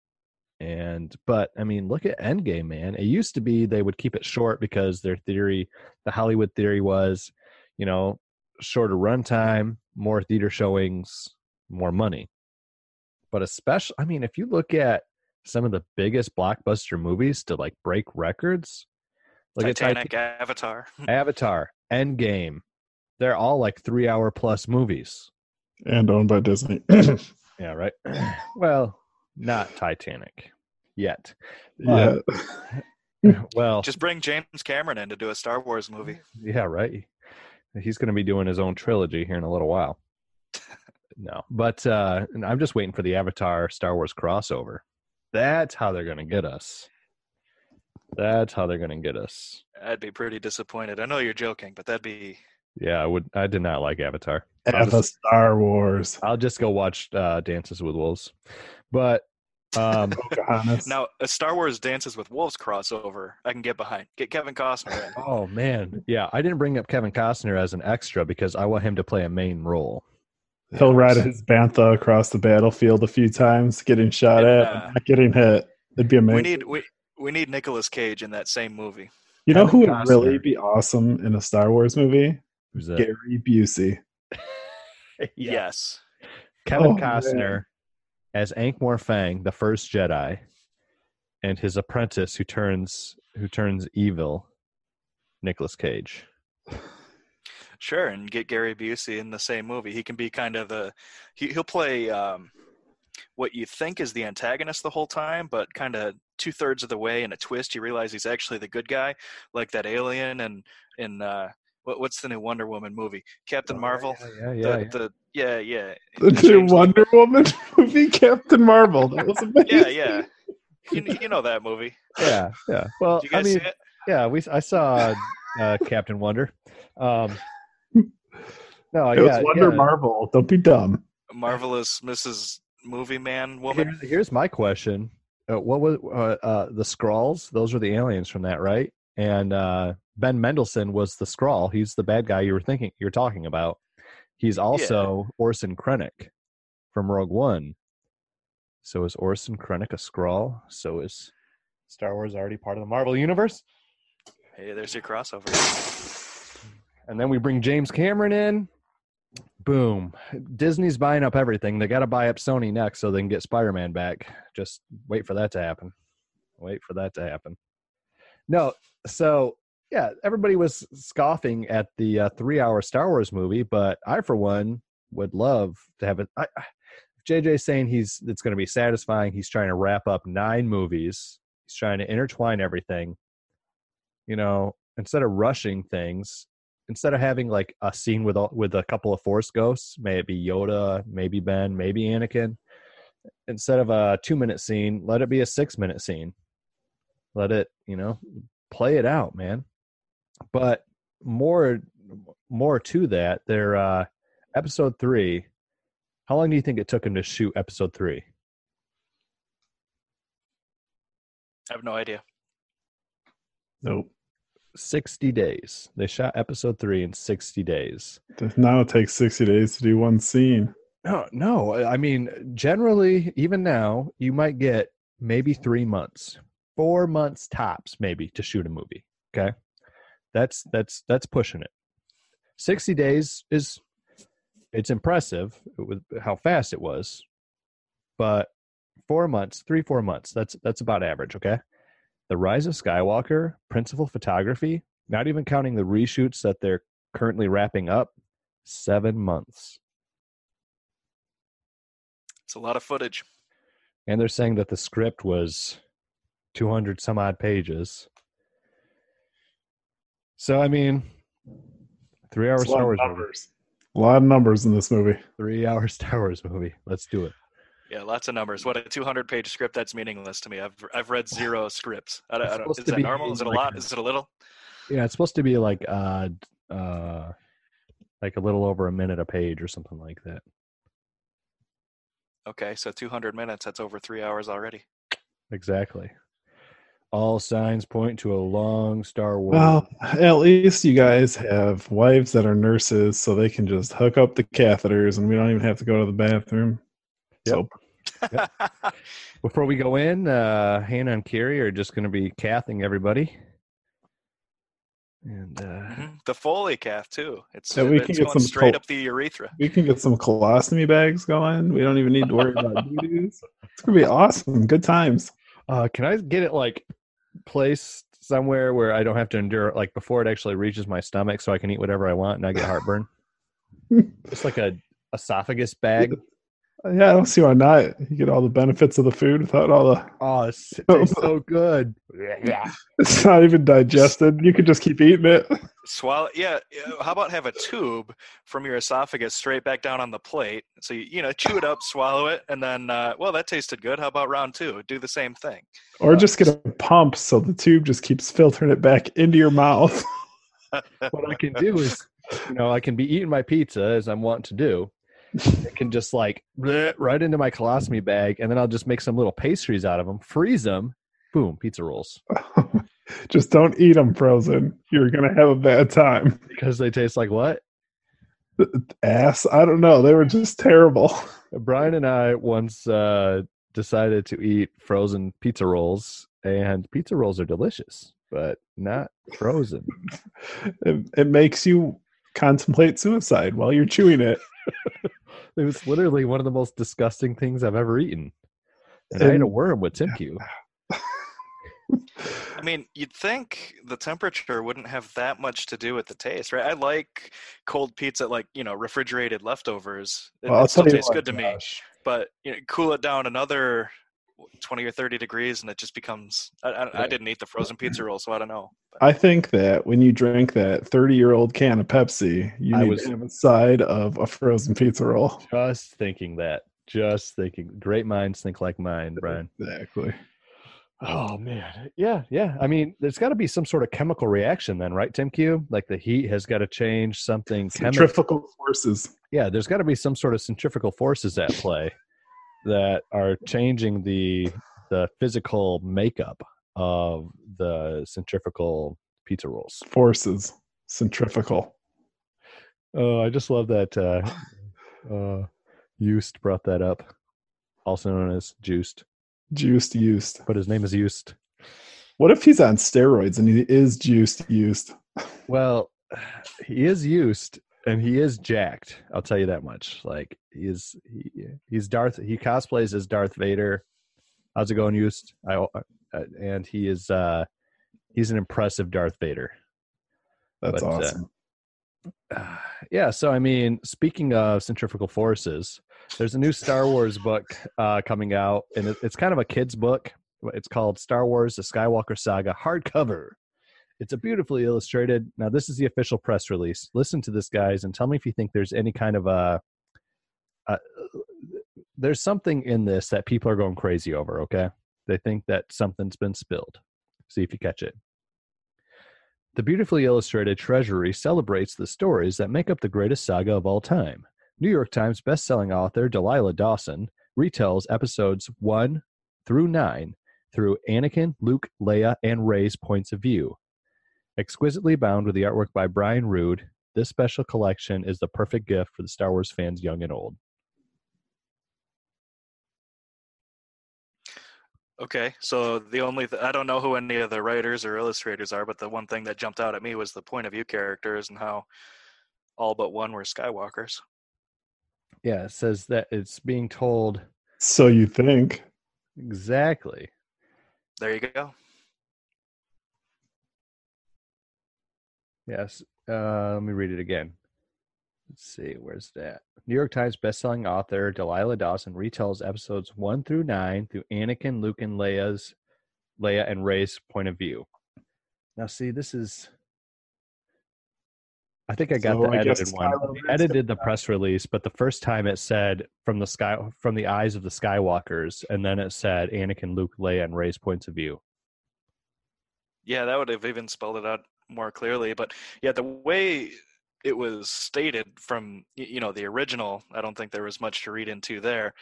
And but I mean, look at Endgame, man. It used to be they would keep it short because their theory, the Hollywood theory was, you know, shorter runtime, more theater showings, more money. But especially, I mean, if you look at some of the biggest blockbuster movies to like break records, look Titanic, at Avatar. Tit- (laughs) Avatar, Endgame. They're all like three hour plus movies. and owned by Disney. (clears throat) Yeah, right. (clears throat) well, not Titanic yet. yeah. (laughs) (laughs) Well, Just bring James Cameron in to do a Star Wars movie. yeah, right. He's going to be doing his own trilogy here in a little while. No, but uh, I'm just waiting for the Avatar Star Wars crossover. That's how they're going to get us. That's how they're going to get us. I'd be pretty disappointed. I know you're joking, but that'd be Yeah, I would. I did not like Avatar. I'll just, Star Wars. I'll just go watch uh, Dances with Wolves. But um, now a Star Wars Dances with Wolves crossover. I can get behind. Get Kevin Costner in. oh man, yeah, I didn't bring up Kevin Costner as an extra because I want him to play a main role. He'll ride his bantha across the battlefield a few times, getting shot And, at, uh, not getting hit. It'd be amazing. We need we we need Nicolas Cage in that same movie. you know who Kevin would really be awesome in a Star Wars movie? Who's that? Gary Busey. (laughs) (laughs) Yes. Kevin Oh, man. As Ankh Fang, the first Jedi, and his apprentice who turns who turns evil, Nicolas Cage. (laughs) Sure, and get Gary Busey in the same movie. He can be kind of the he, he'll play um, what you think is the antagonist the whole time, but kind of two thirds of the way in a twist, you realize he's actually the good guy, like that alien and in uh, what, what's the new Wonder Woman movie? Captain Marvel. Oh, Yeah, yeah, the, yeah. the yeah yeah The He new changed- Wonder Woman (laughs) movie, Captain Marvel. That was (laughs) amazing. yeah yeah. You, you know that movie? yeah, yeah. Well, Did you I mean, see it? yeah, we I saw uh, Captain Wonder. Um, no, It was yeah, Wonder yeah. Marvel. Don't be dumb. Marvelous Mrs. Movie Man Woman. Here's, here's my question: uh, What was uh, uh, the Skrulls? Those were the aliens from that, right? And uh, Ben Mendelsohn was the Skrull. He's the bad guy you were thinking you're talking about. He's also Orson Krennic from Rogue One. So is Orson Krennic a Skrull? So is Star Wars already part of the Marvel universe? Hey, there's your crossover. And then we bring James Cameron in. Boom. Disney's buying up everything. They got to buy up Sony next so they can get Spider Man back. Just wait for that to happen. Wait for that to happen. No, so yeah, everybody was scoffing at the uh, three hour Star Wars movie, but I, for one, would love to have it. I, I- JJ's saying he's it's going to be satisfying. He's trying to wrap up nine movies. He's trying to intertwine everything. You know, instead of rushing things, instead of having like a scene with a, with a couple of Force ghosts, may it be Yoda, maybe Ben, maybe Anakin, instead of a two minute scene, let it be a six minute scene. Let it, you know, play it out, man. But more, more to that, there, uh, episode three. How long do you think it took him to shoot episode three? I have no idea. Nope. 60 days. They shot episode three in 60 days. Now it takes 60 days to do one scene. No, no. I mean, generally, even now, you might get maybe three months, four months tops, maybe to shoot a movie. Okay, that's that's that's pushing it. Sixty days is it's impressive with how fast it was, but four months, three four months. That's that's about average. Okay, the Rise of Skywalker, principal photography, not even counting the reshoots that they're currently wrapping up, seven months. It's a lot of footage. and they're saying that the script was 200 some odd pages so i mean three hours It's a lot star of wars movie numbers. A lot of numbers in this movie. three hours (laughs) star wars movie let's do it Yeah, lots of numbers. What a 200 page script that's meaningless to me. I've I've read zero (sighs) scripts. I don't, I don't, is that normal? Is it a lot? Is it a little? yeah it's supposed to be like uh uh like a little over a minute a page or something like that Okay, so 200 minutes. That's over three hours already. exactly all signs point to a long star wars Well, at least you guys have wives that are nurses, so they can just hook up the catheters, and we don't even have to go to the bathroom. Yep. So (laughs) before we go in uh hannah and carrie are just going to be cathing everybody and uh Mhm. The Foley cath too. It's, Yeah, we it's can get going some straight col- up the urethra. we can get some colostomy bags going. We don't even need to worry about doo-doos. It's gonna be awesome. Good times. Uh, can I get it like placed somewhere where I don't have to endure like before it actually reaches my stomach, so I can eat whatever I want and I get heartburn? (laughs) Just like a esophagus bag. Yeah, I don't see why not. You get all the benefits of the food without all the. Oh, it's, it tastes so good. Yeah, (laughs) it's not even digested. You could just keep eating it. Swallow. Yeah. yeah, How about have a tube from your esophagus straight back down on the plate? So you you know chew it up, swallow it, and then uh, well that tasted good. How about round two? Do the same thing. Or just get a pump so the tube just keeps filtering it back into your mouth. (laughs) What I can do is, you know, I can be eating my pizza as I'm wanting to do. It can just like bleh, right into my colostomy bag, and then I'll just make some little pastries out of them, freeze them, boom, pizza rolls (laughs) just don't eat them frozen. You're gonna have a bad time. because they taste like what? Ass. I don't know. They were just terrible. (laughs) Brian and I once uh, decided to eat frozen pizza rolls, and pizza rolls are delicious, but not frozen. (laughs) It, it makes you contemplate suicide while you're chewing it. It was literally one of the most disgusting things I've ever eaten. And, I ate a And- worm with Tim Q. I mean, you'd think the temperature wouldn't have that much to do with the taste, right? I like cold pizza, like you know, refrigerated leftovers. It, Well, I'll it still tastes what, good to me. But you know, cool it down another twenty or thirty degrees, and it just becomes. I, I, I didn't eat the frozen pizza roll, so I don't know. But I think that when you drink that 30 year old can of Pepsi, you I need was- to have a side of a frozen pizza roll. Just thinking that. Just thinking. Great minds think like mine, Brian. Exactly. Oh man, yeah, yeah. I mean, there's got to be some sort of chemical reaction then, right, Tim Q? Like the heat has got to change something. chemi- Centrifugal forces. yeah, there's got to be some sort of centrifugal forces at play that are changing the the physical makeup of the centrifugal pizza rolls. Forces. Centrifugal. Oh, I just love that. Uh, uh, Eust brought that up, also known as Juiced, Juiced used. but his name is Eust. What if he's on steroids and he is juiced used? Well, he is used and he is jacked. I'll tell you that much. Like he's he, he's Darth. He cosplays as Darth Vader. How's it going, used? I uh, and he is uh he's an impressive Darth Vader. That's But, uh, awesome. Uh, (sighs) yeah. So I mean, speaking of centrifugal forces, there's a new Star Wars book uh, coming out, and it, it's kind of a kid's book. It's called Star Wars: The Skywalker Saga hardcover. It's a beautifully illustrated. Now, this is the official press release. Listen to this, guys, and tell me if you think there's any kind of a. There's something in this that people are going crazy over. Okay, they think that something's been spilled. See if you catch it. The beautifully illustrated treasury celebrates the stories that make up the greatest saga of all time. New York Times bestselling author Delilah Dawson retells episodes 1 through 9 through Anakin, Luke, Leia, and Rey's points of view. Exquisitely bound with the artwork by Brian Rood, this special collection is the perfect gift for the Star Wars fans young and old. Okay, so the only th- I don't know who any of the writers or illustrators are, but the one thing that jumped out at me was the point of view characters and how all but one were Skywalkers. Yeah, it says that it's being told So you think? exactly. There you go. Yes. Uh, let me read it again. Let's see, where's that? New York Times bestselling author Delilah Dawson retells episodes one through nine through Anakin, Luke, and Leia's Leia and Rey's point of view. Now, see, this is. I think I got So the I edited one. Kylo edited the press release, but the first time it said from the sky from the eyes of the Skywalkers, and then it said Anakin, Luke, Leia, and Rey's points of view. Yeah, that would have even spelled it out more clearly. But yeah, the way it was stated from you know the original, I don't think there was much to read into there.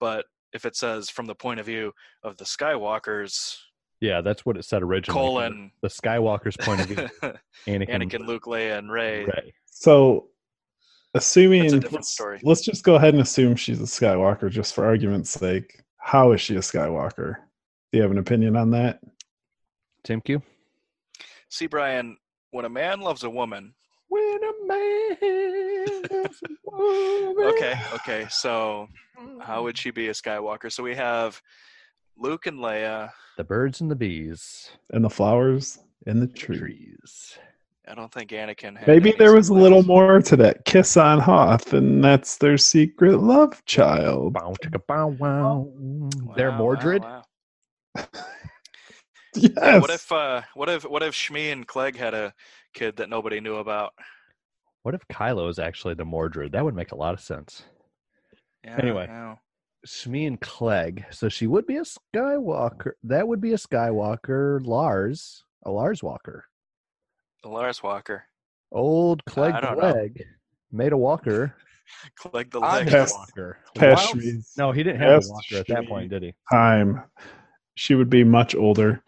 But if it says from the point of view of the Skywalkers, Yeah, that's what it said originally. colon the Skywalker's point of view. (laughs) Anakin, Anakin, Luke, Leia, and Rey. Rey. So, assuming That's a different let's, story. let's just go ahead and assume she's a Skywalker, just for argument's sake. How is she a Skywalker? Do you have an opinion on that? Tim Q. See, Brian, when a man loves a woman, When a man loves a woman. okay, okay, so how would she be a Skywalker? So we have Luke and Leia. The birds and the bees. And the flowers and the the trees. I don't think Anakin had. Maybe there was a little siblings. more to that kiss on Hoth, and that's their secret love child. Bow, chicka, bow, wow. They're Wow, wow, Mordred. Oh, wow. (laughs) Yes. Yeah, what if uh what if what if Shmi and Cliegg had a kid that nobody knew about? What if Kylo is actually the Mordred? That would make a lot of sense. Yeah, Anyway. Shmi and Cliegg. So she would be a Skywalker. That would be a Skywalker. Lars, a Lars Walker. A Lars Walker. Old Cliegg I don't know. Made a Walker. (laughs) Cliegg the on leg. Past- Walker. past Wow. No, he didn't have a Walker at that point, did he? time, she would be much older.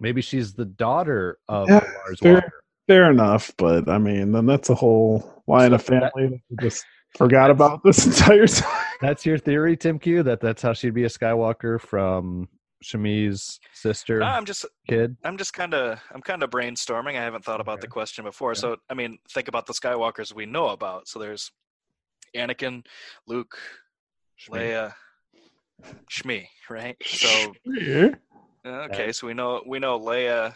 Maybe she's the daughter of Yeah, Lars fair. Walker. Fair enough, but I mean, then that's a whole why in a So that- family that we just forgot about this (laughs) entire time. That's your theory, Tim Q. That that's how she'd be a Skywalker from Shmi's sister No, I'm just kid. I'm just kind of I'm kind of brainstorming. I haven't thought about the question before. So I mean, think about the Skywalkers we know about. So there's Anakin, Luke, Leia, Shmi, right? So Yeah. okay, so we know we know Leia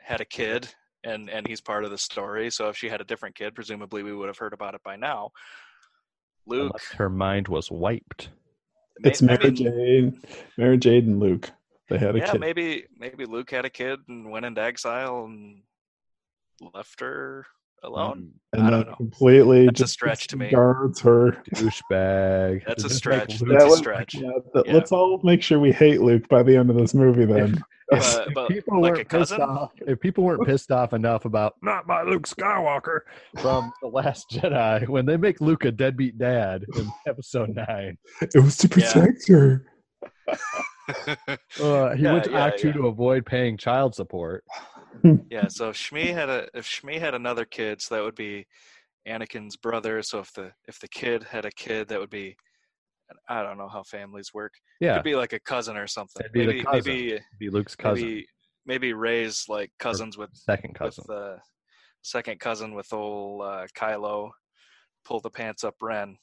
had a kid and and he's part of the story. So if she had a different kid, presumably we would have heard about it by now. Luke, Unless her mind was wiped. may- It's I Mary mean, Jane, Mara Jade and Luke. They had a kid. yeah, kid. maybe maybe Luke had a kid and went into exile and left her alone. and I then don't know. completely That's a stretch to me. disregards her. (laughs) Douchebag. That's a stretch. That's Luke- a That was- stretch. yeah, th- Yeah. Let's all make sure we hate Luke by the end of this movie. Then (laughs) If, But- if but people like a weren't pissed cousin? off, if people weren't (laughs) pissed off enough about not my Luke Skywalker from the Last Jedi, when they make Luke a deadbeat dad in Episode Nine, it was to Yeah. protect her. uh, he Yeah, went to yeah, Act Two to avoid paying child support. Yeah, so if Shmi had a if Shmi had another kid, so that would be Anakin's brother. So if the if the kid had a kid, that would be I don't know how families work. Yeah, Could be like a cousin or something. It'd be maybe cousin. maybe be Luke's cousin, maybe maybe Ray's like cousins with second cousin. with uh, second cousin with old uh, Kylo. Pull the pants up, Ren.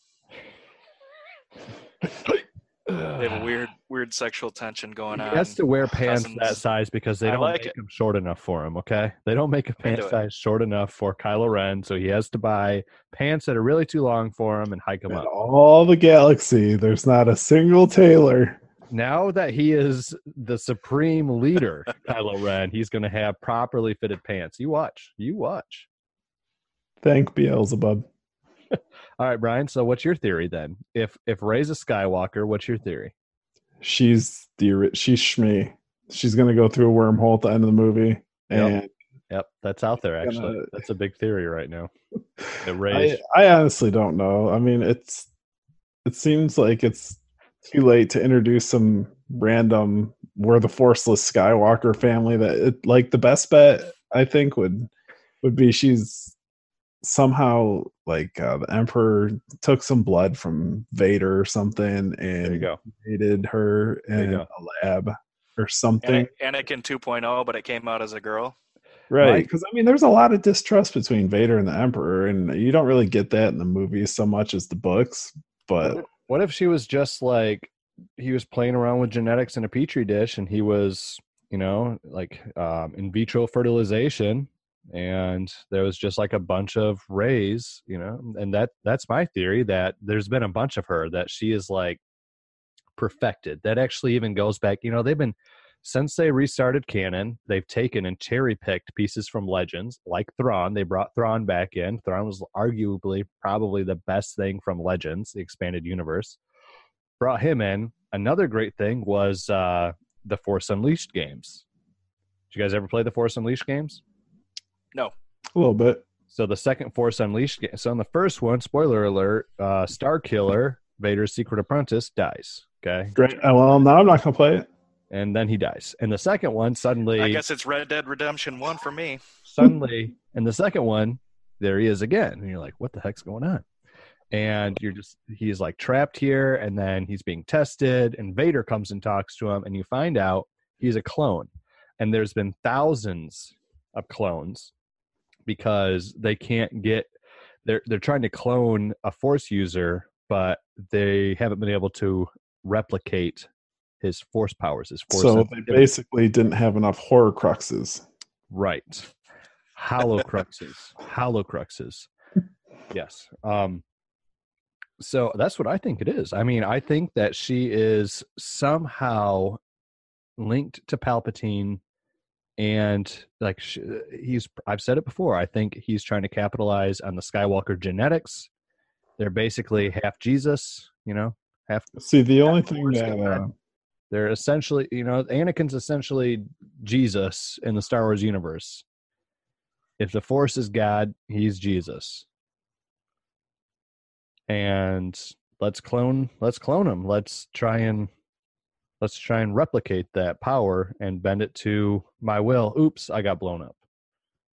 (laughs) They have a weird weird sexual tension going on. He has to wear pants that size because they I don't like make it. them short enough for him. Okay, they don't make a pant into it. size short enough for Kylo Ren, so he has to buy pants that are really too long for him and hike them In up. all the galaxy, there's not a single tailor now that he is the supreme leader, (laughs) Kylo Ren, he's going to have properly fitted pants. You watch. You watch. Thank Beelzebub. All right, Brian. So, what's your theory then? If if Rey's a Skywalker, what's your theory? She's the she's Shmi. She's gonna go through a wormhole at the end of the movie, Yep. and Yep, that's out there. Actually, Gonna- that's a big theory right now. (laughs) I, I honestly don't know. I mean, it's it seems like it's too late to introduce some random we're the forceless Skywalker family. That it, like the best bet I think would would be she's somehow like uh, the Emperor took some blood from Vader or something and there you go. created her There you in go. a lab or something. Anakin 2.0, but it came out as a girl. Right. Right. Because, I mean, there's a lot of distrust between Vader and the Emperor, and you don't really get that in the movies so much as the books. But What if she was just like he was playing around with genetics in a petri dish, and he was, you know, like um, in vitro fertilization, and there was just like a bunch of rays, you know, and that that's my theory that there's been a bunch of her that she is like perfected. That actually even goes back, you know, they've been since they restarted canon, they've taken and cherry picked pieces from legends like Thrawn. They brought Thrawn back in. Thrawn was arguably probably the best thing from Legends, the expanded universe. Brought him in. Another great thing was uh, the Force Unleashed games. Did you guys ever play the Force Unleashed games? No. a little bit. So the second Force Unleashed game. So in the first one, spoiler alert, uh, Starkiller, Vader's secret apprentice, dies. Okay, Great. Uh, Well, now I'm not going to play it. and then he dies. And the second one, suddenly, I guess it's Red Dead Redemption 1 for me. suddenly in the second one there he is again and you're like what the heck's going on and you're just he's like trapped here and then he's being tested and vader comes and talks to him and you find out he's a clone and there's been thousands of clones because they can't get they're they're trying to clone a force user but they haven't been able to replicate his force powers his force So they basically didn't have enough Horcruxes. Right. Hollow cruxes. Hollow cruxes. Yes. Um so that's what I think it is. I mean, I think that she is somehow linked to Palpatine and like he's I've said it before. I think he's trying to capitalize on the Skywalker genetics. They're basically half Jesus, you know, half See, the only thing that uh, they're essentially, you know, Anakin's essentially Jesus in the Star Wars universe. If the Force is God, he's Jesus. And let's clone let's clone him. Let's try and let's try and replicate that power and bend it to my will. Oops, I got blown up.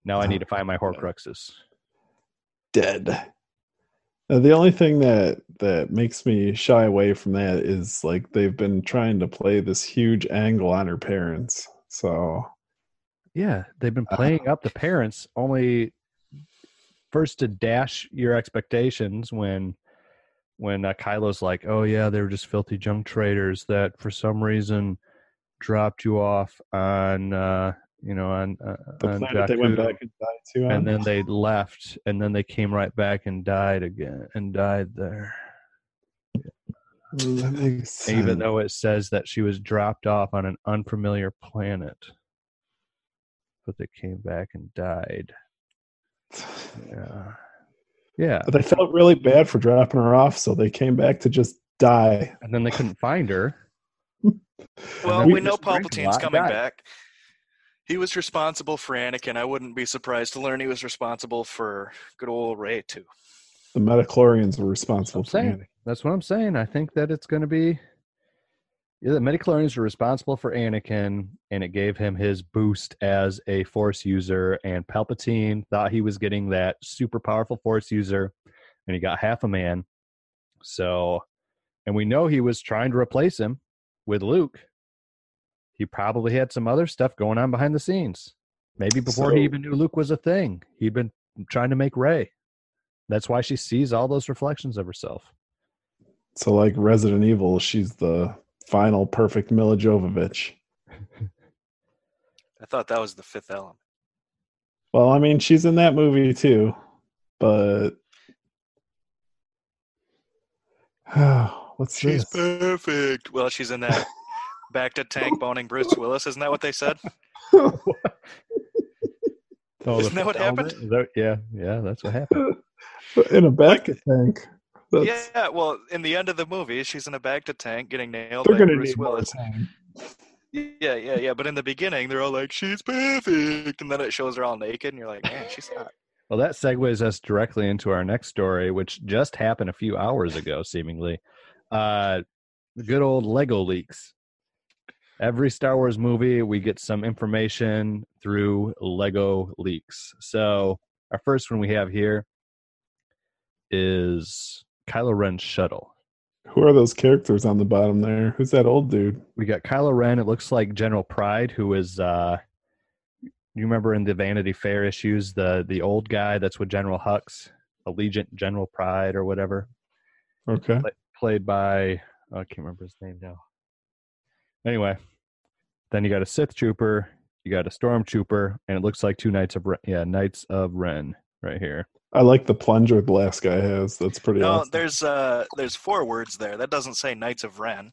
Now I need to find my Horcruxes. dead. Uh, the only thing that that makes me shy away from that is like they've been trying to play this huge angle on her parents. So Yeah, they've been playing up the parents only first to dash your expectations when when uh, Kylo's like, "Oh yeah, they were just filthy junk traders that for some reason dropped you off on uh, you know on uh, the on planet they went Jakku, back and died to, on. and then they left, and then they came right back and died again and died there. That makes Even though it says that she was dropped off on an unfamiliar planet, but they came back and died. (sighs) Yeah. Yeah. But they felt really bad for dropping her off, so they came back to just die. And then they couldn't find her. (laughs) Well, we we know just drink a Palpatine's coming died. back. He was responsible for Anakin. I wouldn't be surprised to learn he was responsible for good old Rey too. The midichlorians were responsible for saying. Anakin. That's what I'm saying. I think that it's going to be. Yeah, the midichlorians were responsible for Anakin, and it gave him his boost as a Force user. And Palpatine thought he was getting that super powerful Force user, and he got half a man. So, and we know he was trying to replace him with Luke. He probably had some other stuff going on behind the scenes. Maybe before he even knew Luke was a thing, he'd been trying to make Rey. That's why she sees all those reflections of herself. So, like Resident Evil, she's the final perfect Milla Jovovich. (laughs) I thought that was the fifth element. Well, I mean, she's in that movie too, but (sighs) what's She's this? perfect. Well, she's in that (laughs) bacta tank boning Bruce Willis. Isn't that what they said? (laughs) Oh, Isn't that what fulfillment? happened? That- yeah, yeah, that's what happened. In a basket tank. That's, Yeah. Well, in the end of the movie, she's in a bacta tank getting nailed They're by gonna Bruce need Willis. time. Yeah, yeah, yeah. But in the beginning, they're all like, "She's perfect," and then it shows her all naked, and you're like, "Man, she's hot." Well, that segues us directly into our next story, which just happened a few hours ago, seemingly. Uh, the good old Lego leaks. Every Star Wars movie, we get some information through Lego leaks. So, our first one we have here is Kylo Ren's shuttle. Who are those characters on the bottom there? Who's that old dude? We got Kylo Ren. It looks like General Pryde, who is uh, you remember in the Vanity Fair issues, the the old guy that's with General Hux, Allegiant General Pryde or whatever, Okay. played by oh, I can't remember his name now. Anyway, then you got a Sith trooper, you got a stormtrooper, and it looks like two knights of Ren, yeah Knights of Ren right here. I like the plunger the last guy has. That's pretty No, awesome. there's uh, there's four words there. That doesn't say Knights of Ren.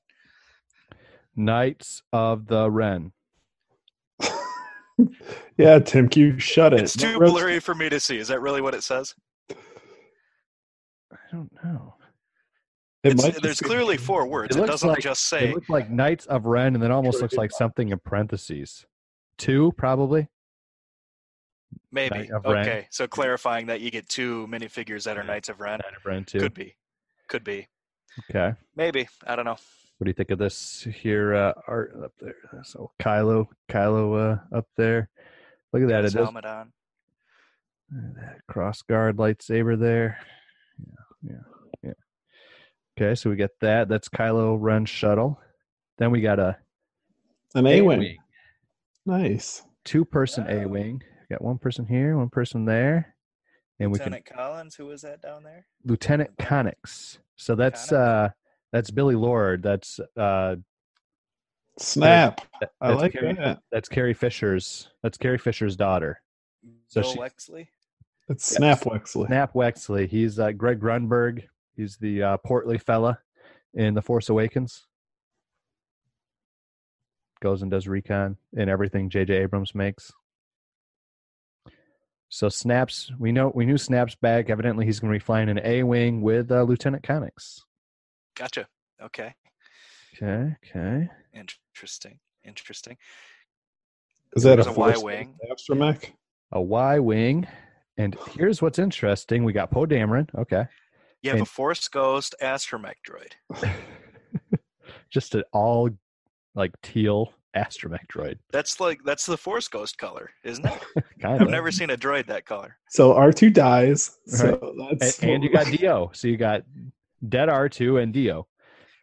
Knights of the Ren. (laughs) yeah, Tim Q, shut it. It's too Red- blurry for me to see. Is that really what it says? I don't know. It It's, might there's be- clearly four words. It It, doesn't like- just say. It looks like Knights of Ren, and then almost looks like something in parentheses. Two, probably. Maybe. Of Ren. Okay, so clarifying that you get two minifigures that are Knights of Ren. Knight of Ren, too. Could be. Could be. Okay. Maybe. I don't know. What do you think of this here uh, art up there? So Kylo, Kylo uh, up there. Look at that. It His does, helmet on. that cross guard lightsaber there. Yeah, yeah, yeah. Okay, so we get that. That's Kylo Ren shuttle. Then we got a An A wing. Nice. two person A wing. Got one person here, one person there, and we can Lieutenant Collins, who was that down there? Lieutenant Connix. So that's Connix. uh that's Billie Lourd. That's uh Snap. that- I like Carrie, that. that's Carrie Fisher's that's Carrie Fisher's daughter. So Bill she- Wexley. It's Yes. Snap Wexley. Snap Wexley. He's uh, Greg Grunberg. He's the uh, portly fella in The Force Awakens. Goes and does recon in everything J.J. Abrams makes. So Snaps, we know we knew Snaps back. Evidently, he's going to be flying an A wing with uh, Lieutenant Connix. Gotcha. Okay. Okay, okay. Interesting. Interesting. Is that There's a, a Y wing? Astromech? A Y wing, and here's what's interesting: we got Poe Dameron. Okay, Yeah, have a Force Ghost astromech droid. (laughs) just an all like teal astromech droid. That's like that's the Force Ghost color, isn't it? (laughs) Kind I've never seen a droid that color. So R2 dies. So and, that's and you got Dio. So you got Dead R2 and Dio.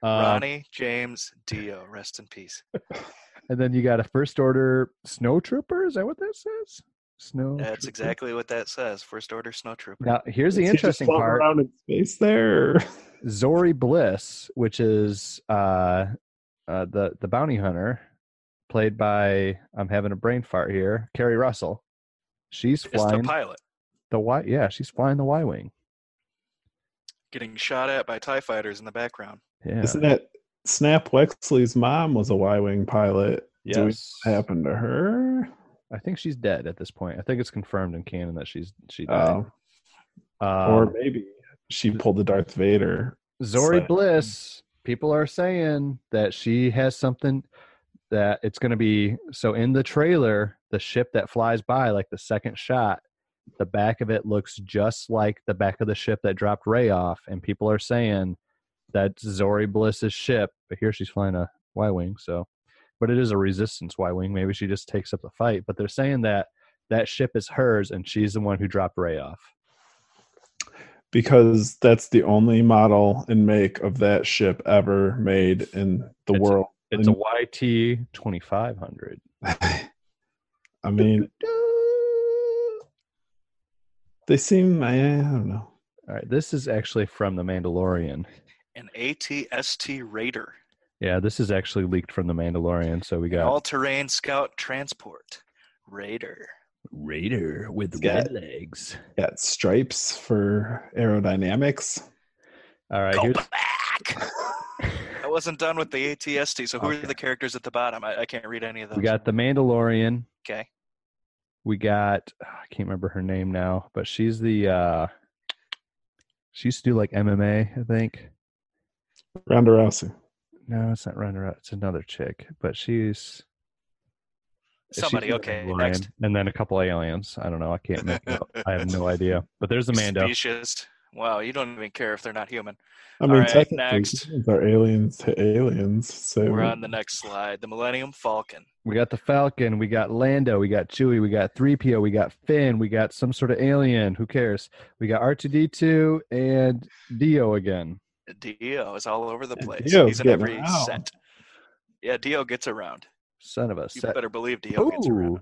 Um, Ronnie James Dio, rest in peace. (laughs) and then you got a First Order Snow Trooper. Is that what that says? Snow. That's Trooper? exactly what that says. First Order Snow Trooper. Now here's the Is he just interesting part. around in space there. or- Zorii Bliss, which is uh, uh, the the bounty hunter, played by I'm having a brain fart here, Keri Russell. She's It's the pilot the Y. Yeah, she's flying the Y wing. getting shot at by TIE fighters in the background. Yeah. Isn't that Snap Wexley's mom was a Y wing pilot? Yes. What happened to her? I think she's dead at this point. I think it's confirmed in canon that she's she died. Oh, Um, or maybe she pulled the Darth Vader. Zorii Slash. Bliss, people are saying that she has something that it's going to be. So in the trailer, the ship that flies by, like the second shot, the back of it looks just like the back of the ship that dropped Rey off, and people are saying that's Zorii Bliss's ship. But here she's flying a Y wing, so. But it is a resistance Y wing. Maybe she just takes up the fight. But they're saying that that ship is hers, and she's the one who dropped Rey off. because that's the only model and make of that ship ever made in the It's world. It's a YT twenty five hundred. (laughs) I mean, they seem. I, I don't know. All right, this is actually from The Mandalorian. An ATST Raider, Yeah, this is actually leaked from The Mandalorian. So we got all-terrain scout transport Raider. Raider with Yeah. red legs. Got stripes for aerodynamics. All right, Go here's, back. (laughs) I wasn't done with the ATST. So who Okay. are the characters at the bottom? I, I can't read any of those. We got the Mandalorian. okay. We got I can't remember her name now, but she's the uh she used to do like MMA, I think. Ronda Rousey. No, it's not Ronda. Rousey, It's another chick, but she's she's Somebody. the Okay. Next. And then a couple aliens. I don't know. I can't make it up. I have no (laughs) idea. But there's a Mando. Specious. Wow, you don't even care if they're not human. I mean, All right, technically, next. humans are aliens to aliens. So We're on the next slide. The Millennium Falcon. We got the Falcon. We got Lando. We got Chewie. We got 3PO. We got Finn. We got some sort of alien. Who cares? We got R2D2 and Dio again. Dio is all over the place. Dio's He's in every around. set. Yeah, Dio gets around. Son of a You set. better believe Dio gets around.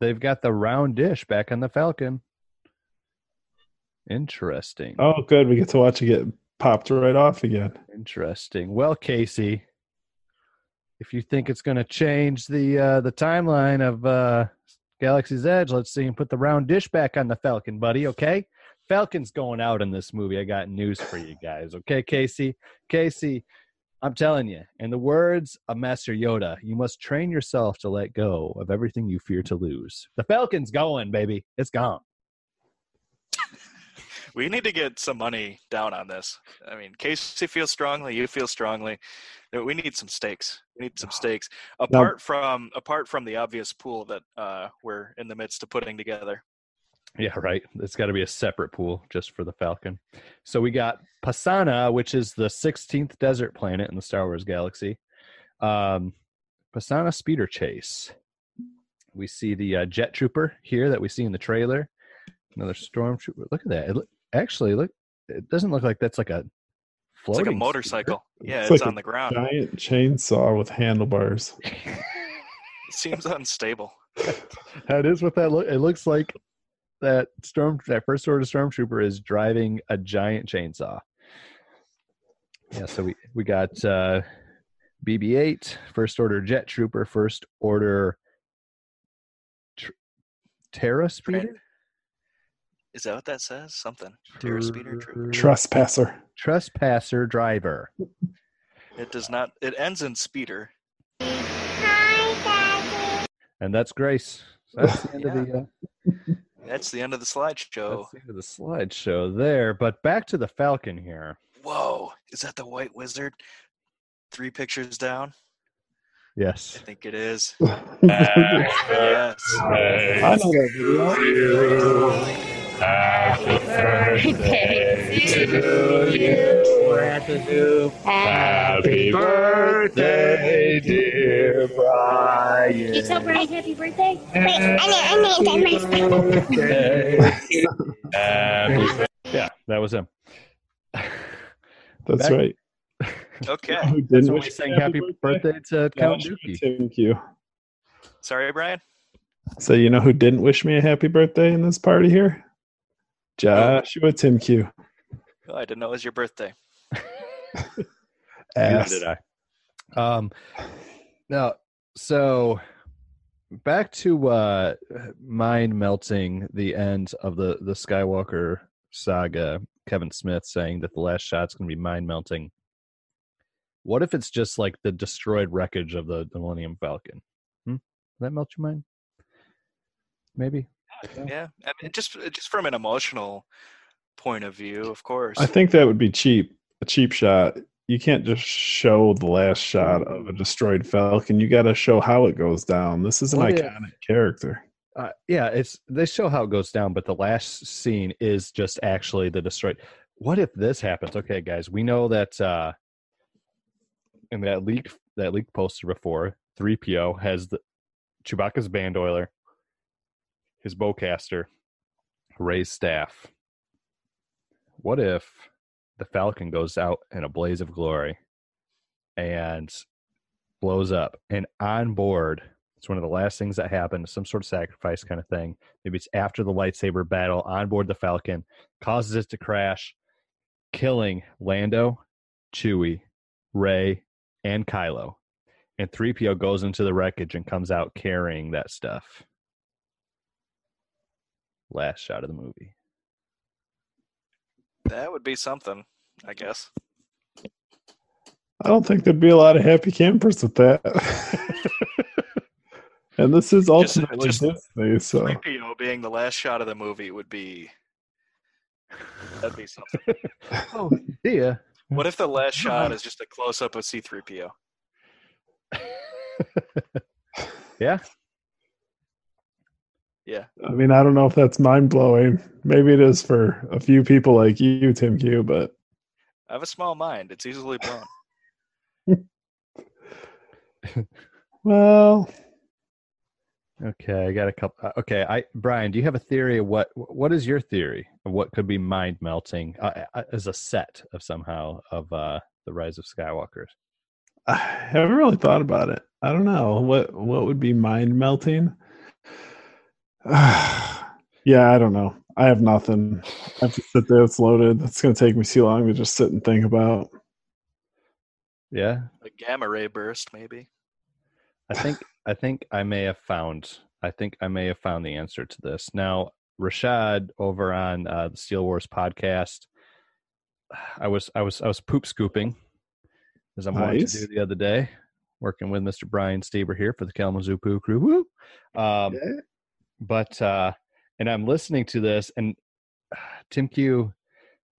They've got the round dish back on the Falcon. Interesting. Oh, good. We get to watch it get popped right off again. Interesting. Well, Casey, if you think it's going to change the uh, the timeline of uh, Galaxy's Edge, let's see and put the round dish back on the Falcon, buddy. Okay, Falcon's going out in this movie. I got news for you guys. Okay, Casey, Casey, I'm telling you. In the words of Master Yoda, you must train yourself to let go of everything you fear to lose. The Falcon's going, baby. It's gone. We need to get some money down on this. I mean, Casey feels strongly. You feel strongly. We need some stakes. We need some stakes apart from apart from the obvious pool that uh, we're in the midst of putting together. Yeah, right. It's got to be a separate pool just for the Falcon. So we got Pasaana, which is the 16th desert planet in the Star Wars galaxy. Um, Pasaana speeder chase. We see the uh, jet trooper here that we see in the trailer. Another stormtrooper. Look at that. It actually, look. It doesn't look like that's like a It's like a speeder. motorcycle. Yeah, It's it's, like on the ground. Giant chainsaw with handlebars. (laughs) Seems unstable. (laughs) that is what that look. It looks like that storm that first order stormtrooper is driving a giant chainsaw. Yeah, so we we got uh, BB-8, first order jet trooper, first order tr- Terra speeder, Is that what that says? Something. Terror speeder. Trooper. Trespasser. trespasser driver. It does not. It ends in speeder. Hi, Daddy. And that's Grace. So (laughs) that's the end of the. Uh, That's the end of the slideshow. that's the end of the slideshow there. But back to the Falcon here. Whoa! Is that the White Wizard? Three pictures down. Yes. I think it is. (laughs) I Yes. know that video. Happy birthday, dear Brian. You tell Brian happy birthday? Wait, I named, I named him myself. Yeah, that was him. That's Back- right. Okay. (laughs) Who That's didn't when we wish sang happy birthday to Count Joshua Dookie. Tim Q. Sorry, Brian. So you know who didn't wish me a happy birthday in this party here? Joshua Tim Q. Oh, I didn't know it was your birthday. (laughs) Neither Ass. did I. Um, now, so back to uh, mind melting the end of the the Skywalker saga. Kevin Smith saying that the last shot's going to be mind melting. What if it's just like the destroyed wreckage of the, the Millennium Falcon? Hmm? Does that melt your mind? Maybe. Yeah, I mean, just just from an emotional point of view, of course. I think that would be cheap. A cheap shot. You can't just show the last shot of a destroyed Falcon. You got to show how it goes down. This is an Well, yeah. iconic character. Uh, yeah, it's they show how it goes down, but the last scene is just actually the destroyed. What if this happens? Okay, guys, we know that uh in that leak that leak poster before, 3PO has the Chewbacca's bandolier, his bowcaster, Rey's staff. What if the Falcon goes out in a blaze of glory and blows up and on board it's one of the last things that happen, some sort of sacrifice kind of thing. Maybe it's after the lightsaber battle on board the Falcon, causes it to crash, killing Lando, Chewie, Ray, and Kylo. And 3PO goes into the wreckage and comes out carrying that stuff. Last shot of the movie. that would be something, I guess. I don't think there'd be a lot of happy campers with that. (laughs) and this is ultimately just- Disney, so 3PO being the last shot of the movie would be that'd be something. (laughs) Oh, yeah. What if the last shot is just a close up of C3PO? (laughs) Yeah. Yeah. I mean, I don't know if that's mind blowing. Maybe it is for a few people like you, Tim Q, but I have a small mind. It's easily blown. (laughs) well, Okay, I got a couple. uh, Okay, I Brian, do you have a theory of what what is your theory of what could be mind melting uh, uh, as a set of somehow of uh the Rise of Skywalkers? I haven't really thought about it. I don't know what what would be mind melting. (sighs) yeah, I don't know. I have nothing. I have to sit there. It's loaded. It's going to take me too long to just sit and think about. Yeah, A gamma ray burst, maybe. I think I think I may have found I think I may have found the answer to this. Now, Rashad over on uh, the Steel Wars podcast, I was I was I was poop scooping as I'm wanting Nice. to do the other day, working with Mr. Brian Staber here for the Kalamazoo Poo Crew. Woo! Um, Yeah. But uh and i'm listening to this and (sighs) tim q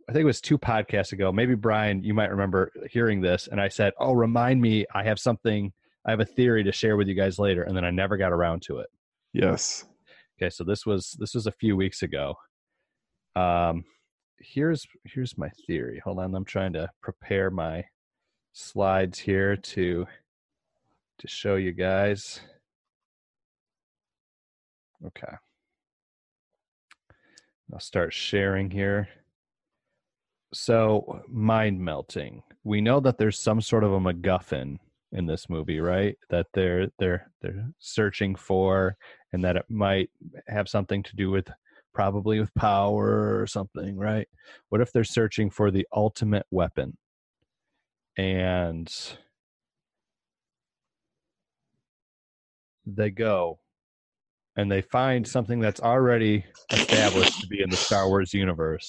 i think it was two podcasts ago maybe brian you might remember hearing this and i said oh remind me i have something i have a theory to share with you guys later and then i never got around to it. Yes. okay so this was this was a few weeks ago. Um here's here's my theory. Hold on i'm trying to prepare my slides here to to show you guys okay I'll start sharing here. So, mind melting. We know that there's some sort of a MacGuffin in this movie, right? That they're they're they're searching for, and that it might have something to do with probably with power or something, right? What if they're searching for the ultimate weapon? And they go and they find something that's already established to be in the Star Wars universe.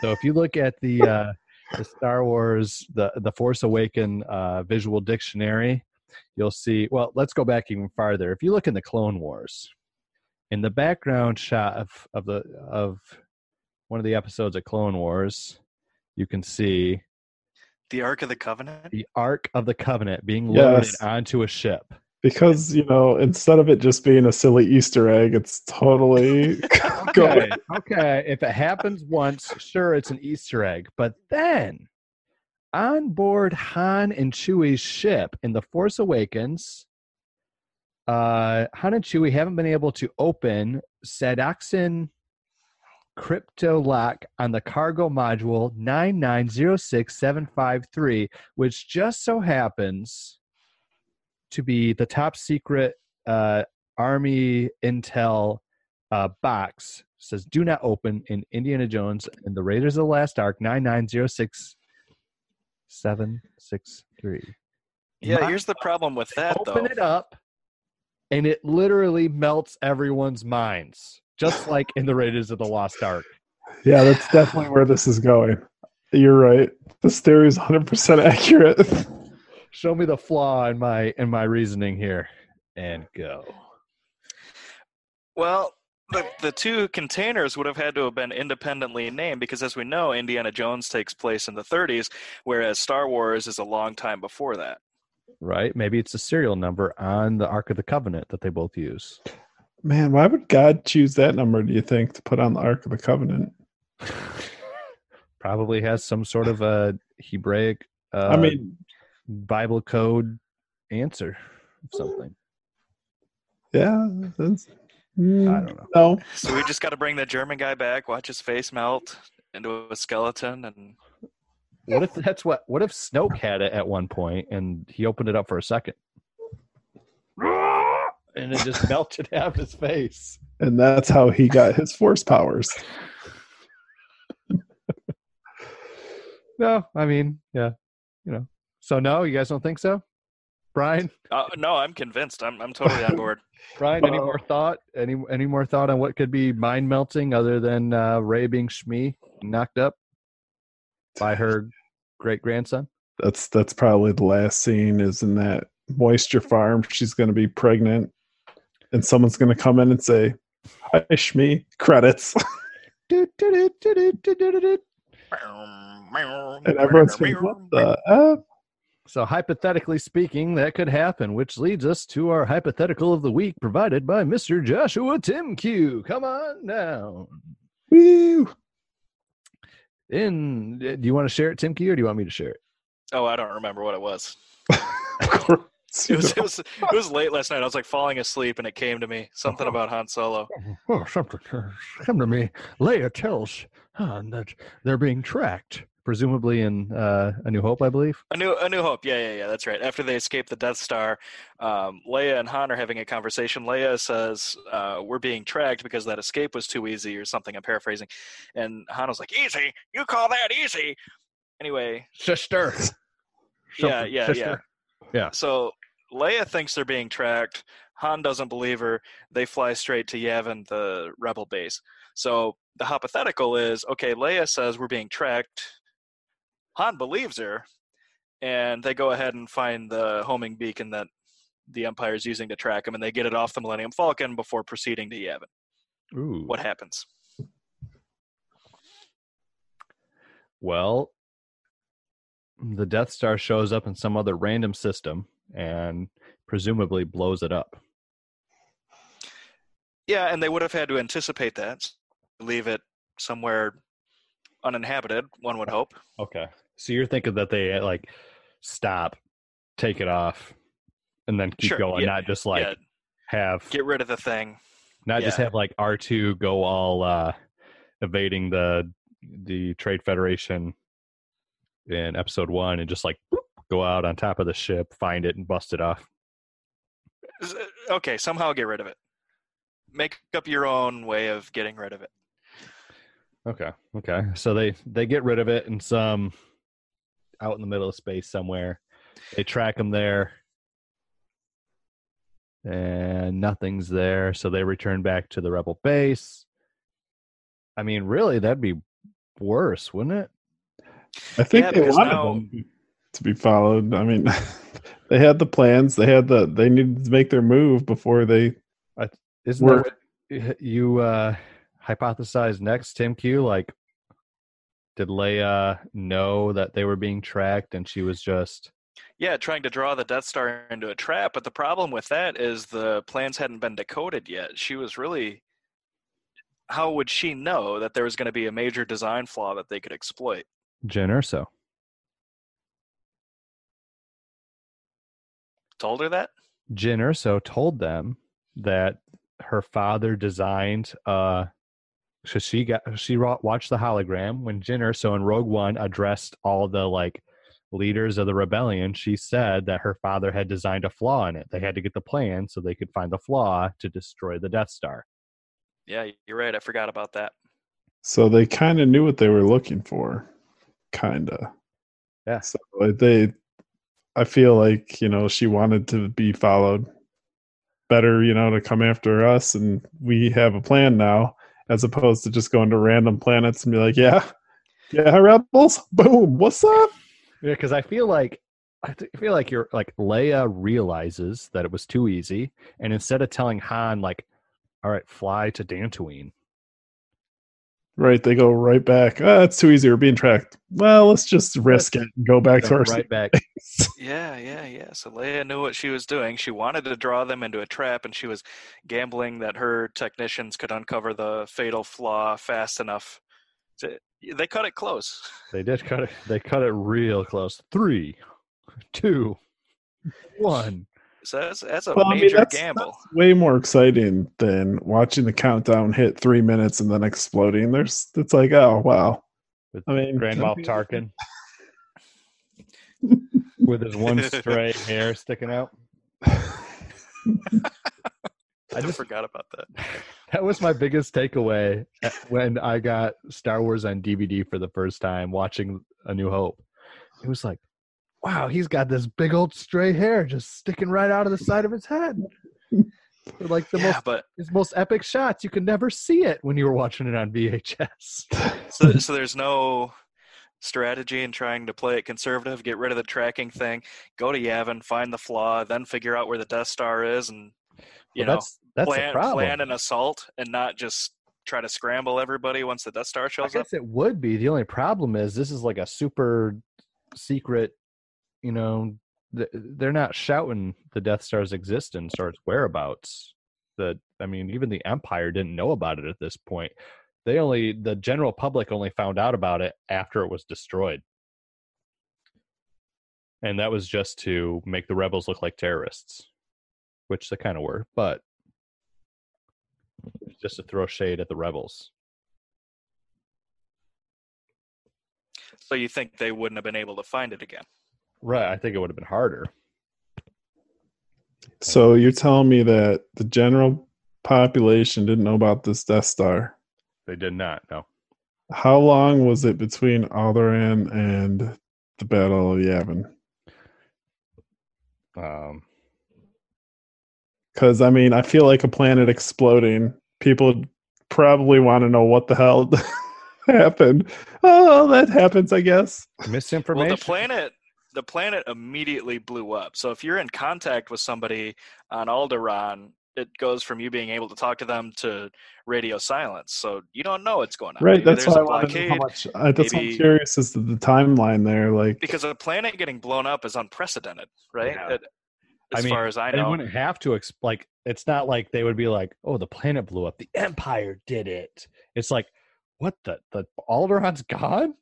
So if you look at the uh, the Star Wars the the Force Awaken uh, visual dictionary, you'll see. Well, let's go back even farther. If you look in the Clone Wars, in the background shot of of the of one of the episodes of Clone Wars, you can see The Ark of the Covenant? the Ark of the Covenant being loaded Yes. onto a ship. Because, you know, instead of it just being a silly Easter egg, it's totally (laughs) Okay, okay. If it happens once, sure, it's an Easter egg. But then, on board Han and Chewie's ship in The Force Awakens, uh, Han and Chewie haven't been able to open Sadoxin crypto lock on the cargo module 9906753, which just so happens to be the top secret uh, Army Intel uh, box says do not open in Indiana Jones and the Raiders of the Last Ark 9906763. Yeah, My- here's the problem with that, Open though. it up and it literally melts everyone's minds, just like in the Raiders of the Lost Ark. Yeah, that's definitely where this is going. You're right. This theory is 100% accurate. (laughs) Show me the flaw in my in my reasoning here and go. Well, the, the two containers would have had to have been independently named because, as we know, Indiana Jones takes place in the 30s, whereas Star Wars is a long time before that. Right? Maybe it's a serial number on the Ark of the Covenant that they both use. Man, why would God choose that number, do you think, to put on the Ark of the Covenant? (laughs) Probably has some sort of a Hebraic uh, I mean, Bible code answer of something. yeah, that's, mm, I don't know. No, So we just got to bring the German guy back, watch his face melt into a skeleton, and What if that's what? What if Snoke had it at one point and he opened it up for a second, (laughs) and it just melted (laughs) out of his face? and that's how he got his force powers. (laughs) No, I mean, yeah, you know. So no, you guys don't think so, Brian? uh, no, I'm convinced. I'm I'm totally on board. (laughs) Brian, any more thought? Any any more thought on what could be mind melting other than uh, Rey being Shmi knocked up by her great grandson? that's that's probably the last scene is in that moisture farm. She's going to be pregnant, and someone's going to come in and say, "Hi, Shmi." Credits, (laughs) and everyone's going, "What the F?" So hypothetically speaking, that could happen, which leads us to our hypothetical of the week provided by Mr. Joshua Tim Q. Come on down. Woo! In uh, do you want to share it, Tim Q, or do you want me to share it? Oh, I don't remember what it was. (laughs) of course, It was, it was it was late last night. I was like falling asleep, and it came to me something uh-huh. about Han Solo. Oh, something come to me. Leia tells Han that they're being tracked, presumably in uh, A New Hope, I believe. A new, a new hope. Yeah, yeah, yeah. That's right. After they escape the Death Star, um, Leia and Han are having a conversation. Leia says, uh, "We're being tracked because that escape was too easy, or something." I'm paraphrasing, and Han was like, "Easy? You call that easy?" Anyway, Sister. (laughs) yeah, yeah, sister. yeah. Yeah. So Leia thinks they're being tracked. Han doesn't believe her. They fly straight to Yavin, the rebel base. So the hypothetical is okay, Leia says we're being tracked. Han believes her, and they go ahead and find the homing beacon that the Empire is using to track him, and they get it off the Millennium Falcon before proceeding to Yavin. Ooh. What happens? Well, the Death Star shows up in some other random system and presumably blows it up. Yeah, and they would have had to anticipate that, leave it somewhere uninhabited. One would hope. Okay. So you're thinking that they like stop, take it off, and then keep Sure, going, yeah, not just like yeah, have get rid of the thing. not just have like R two go all uh evading the the Trade Federation in episode one and just like go out on top of the ship, find it and bust it off. Okay, somehow get rid of it. Make up your own way of getting rid of it. Okay. Okay. So they they get rid of it in some out in the middle of space somewhere. They track them there. And nothing's there, so they return back to the rebel base. I mean, really that'd be worse, wouldn't it? I think Yeah, they wanted now- them to be followed. I mean, (laughs) they had the plans. They had the. They needed to make their move before they. Isn't Were- that what you uh hypothesize next, Tim Q? Like did Leia know that they were being tracked and she was just Yeah, trying to draw the Death Star into a trap, but the problem with that is the plans hadn't been decoded yet. She was really how would she know that there was going to be a major design flaw that they could exploit? Jyn Erso? Told her that? Jyn Erso told them that her father designed uh so she got she watched the hologram when Jyn Erso in Rogue One addressed all the like leaders of the rebellion she said that her father had designed a flaw in it they had to get the plan so they could find the flaw to destroy the Death Star Yeah, you're right. I forgot about that. So they kind of knew what they were looking for, kinda. Yeah. So they, I feel like you know she wanted to be followed. Better, you know, to come after us, and we have a plan now, as opposed to just going to random planets and be like, yeah, yeah, rebels, boom, what's up? Yeah, because I feel like I feel like you're like Leia realizes that it was too easy, and instead of telling Han like, "All right, fly to Dantooine," Right, they go right back. Ah, it's too easy. We're being tracked. Well, let's just risk it and go back to our right back. (laughs) Yeah, yeah, yeah. So Leia knew what she was doing. She wanted to draw them into a trap, and she was gambling that her technicians could uncover the fatal flaw fast enough. To, they cut it close. (laughs) They did cut it. They cut it real close. Three, two, one. So that's, that's a Well, I mean, major that's- gamble. way more exciting than watching the countdown hit three minutes and then exploding. There's, it's like, oh wow. With I mean, Grand Moff Tarkin (laughs) with his one (laughs) stray hair sticking out. (laughs) I I just just forgot about that. that was my biggest takeaway uh, when I got Star Wars on DVD for the first time watching A New Hope. It was like, wow, he's got this big old stray hair just sticking right out of the side of his head. They're (laughs) like the yeah, most but his most epic shots. You could never see it when you were watching it on VHS. (laughs) so, so there's no strategy in trying to play it conservative, get rid of the tracking thing, go to Yavin, find the flaw, then figure out where the Death Star is, and you Well, know that's that's plan plan an assault and not just try to scramble everybody once the Death Star I shows up. guess it would be. The only problem is this is like a super secret, you know, they're not shouting the Death Star's existence or its whereabouts. That I mean, even the Empire didn't know about it at this point. They only the general public only found out about it after it was destroyed. And that was just to make the rebels look like terrorists, which they kind of were, but just to throw shade at the rebels. So you think they wouldn't have been able to find it again? Right. I think it would have been harder. So you're telling me that the general population didn't know about this Death Star? They did not. No. How long was it between Alderaan and the Battle of Yavin? Um, Because I mean, I feel like a planet exploding. People probably want to know what the hell (laughs) happened. Oh, that happens, I guess. misinformation. Well, the planet the planet immediately blew up. So if you're in contact with somebody on Alderaan, it goes from you being able to talk to them to radio silence. So you don't know what's going on. Right. Maybe That's why a I want how much. Uh, that's why I'm curious as to the timeline there. Like, because a planet getting blown up is unprecedented, right? Yeah. It- I as mean, far as I know, they know. wouldn't have to exp- like. It's not like they would be like, "Oh, the planet blew up. The Empire did it." It's like, what the the Alderaan's gone.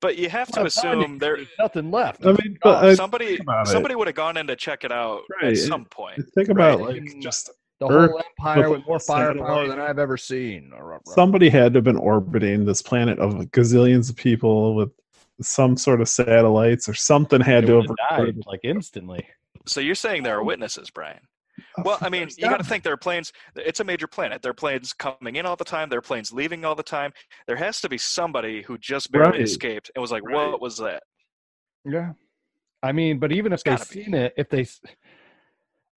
But you have to Well, assume there There's nothing left. I mean, but oh, I, somebody think about it. somebody would have gone in to check it out Right, at some point. think about Right, like mm, just the Earth whole Empire with with more firepower than I've ever seen. somebody had to have been orbiting this planet of gazillions of people with some sort of satellites or something had They to have have died like instantly. So you're saying there are witnesses, Brian? Oh, well, I mean, you got to think there are planes. It's a major planet. There are planes coming in all the time. There are planes leaving all the time. There has to be somebody who just barely Right. escaped and was like, Right. "What was that?" Yeah. I mean, but even if It's they gotta be. seen it, if they,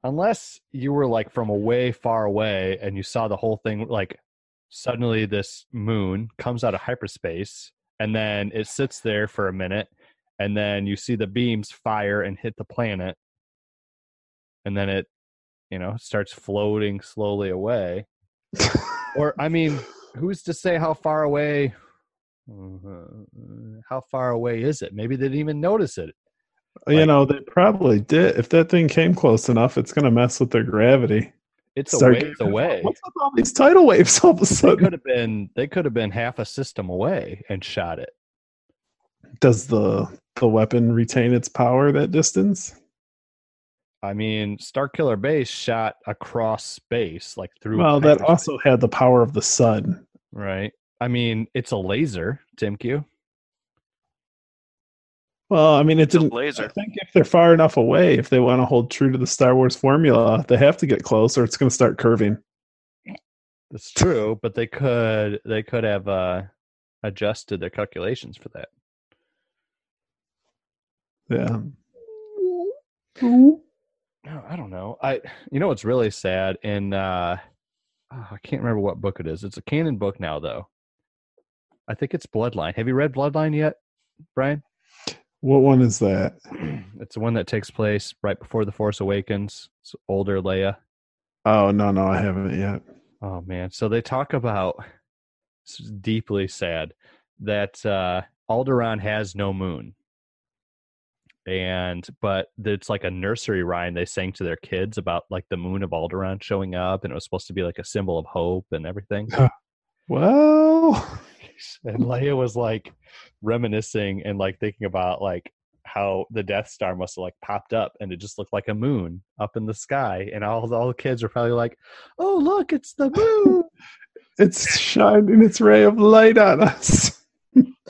unless you were like from a way far away and you saw the whole thing, like suddenly this moon comes out of hyperspace and then it sits there for a minute and then you see the beams fire and hit the planet and then it, you know, starts floating slowly away. (laughs) or, I mean, who's to say how far away? uh, How far away is it? Maybe they didn't even notice it. you know, they probably did. If that thing came close enough, it's going to mess with their gravity. It's a Start ways away. (laughs) What's with all these tidal waves all of a They sudden? could have been they could have been half a system away and shot it. Does the the weapon retain its power that distance? I mean, Starkiller Base shot across space, like through. Well, that hyperspace, also had the power of the sun. right. I mean, it's a laser, Tim Q. Well, I mean, it It's a didn't. laser. I think if they're far enough away, if they want to hold true to the Star Wars formula, they have to get close, or it's going to start curving. That's true, but they could they could have uh, adjusted their calculations for that. Yeah. No, I don't know. I you know what's really sad in uh oh, I can't remember what book it is. It's a canon book now though. I think it's Bloodline. Have you read Bloodline yet, Brian? What one is that? (clears throat) it's the one that takes place right before the Force Awakens. It's older Leia. Oh no, no, I haven't yet. Oh man. So they talk about deeply sad that uh Alderaan has no moon. And but it's like a nursery rhyme they sang to their kids about like the moon of Alderaan showing up and it was supposed to be like a symbol of hope and everything. Well, (laughs) (laughs) and Leia was like reminiscing and like thinking about like how the Death Star must have like popped up and it just looked like a moon up in the sky and all all the kids were probably like, "Oh, look, it's the moon." (laughs) it's shining its ray of light on us.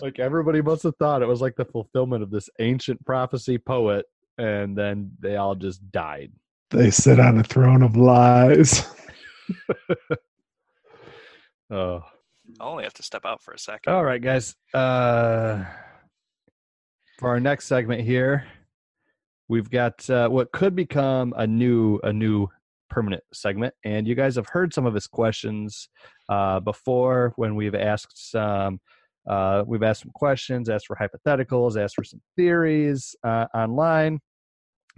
Like everybody must have thought it was like the fulfillment of this ancient prophecy poet and then they all just died. They sit on a throne of lies. (laughs) Oh. I only have to step out for a second. All right, guys. Uh for our next segment here, we've got uh, what could become a new a new permanent segment and you guys have heard some of his questions uh before when we've asked some Uh, we've asked some questions, asked for hypotheticals, asked for some theories uh, online,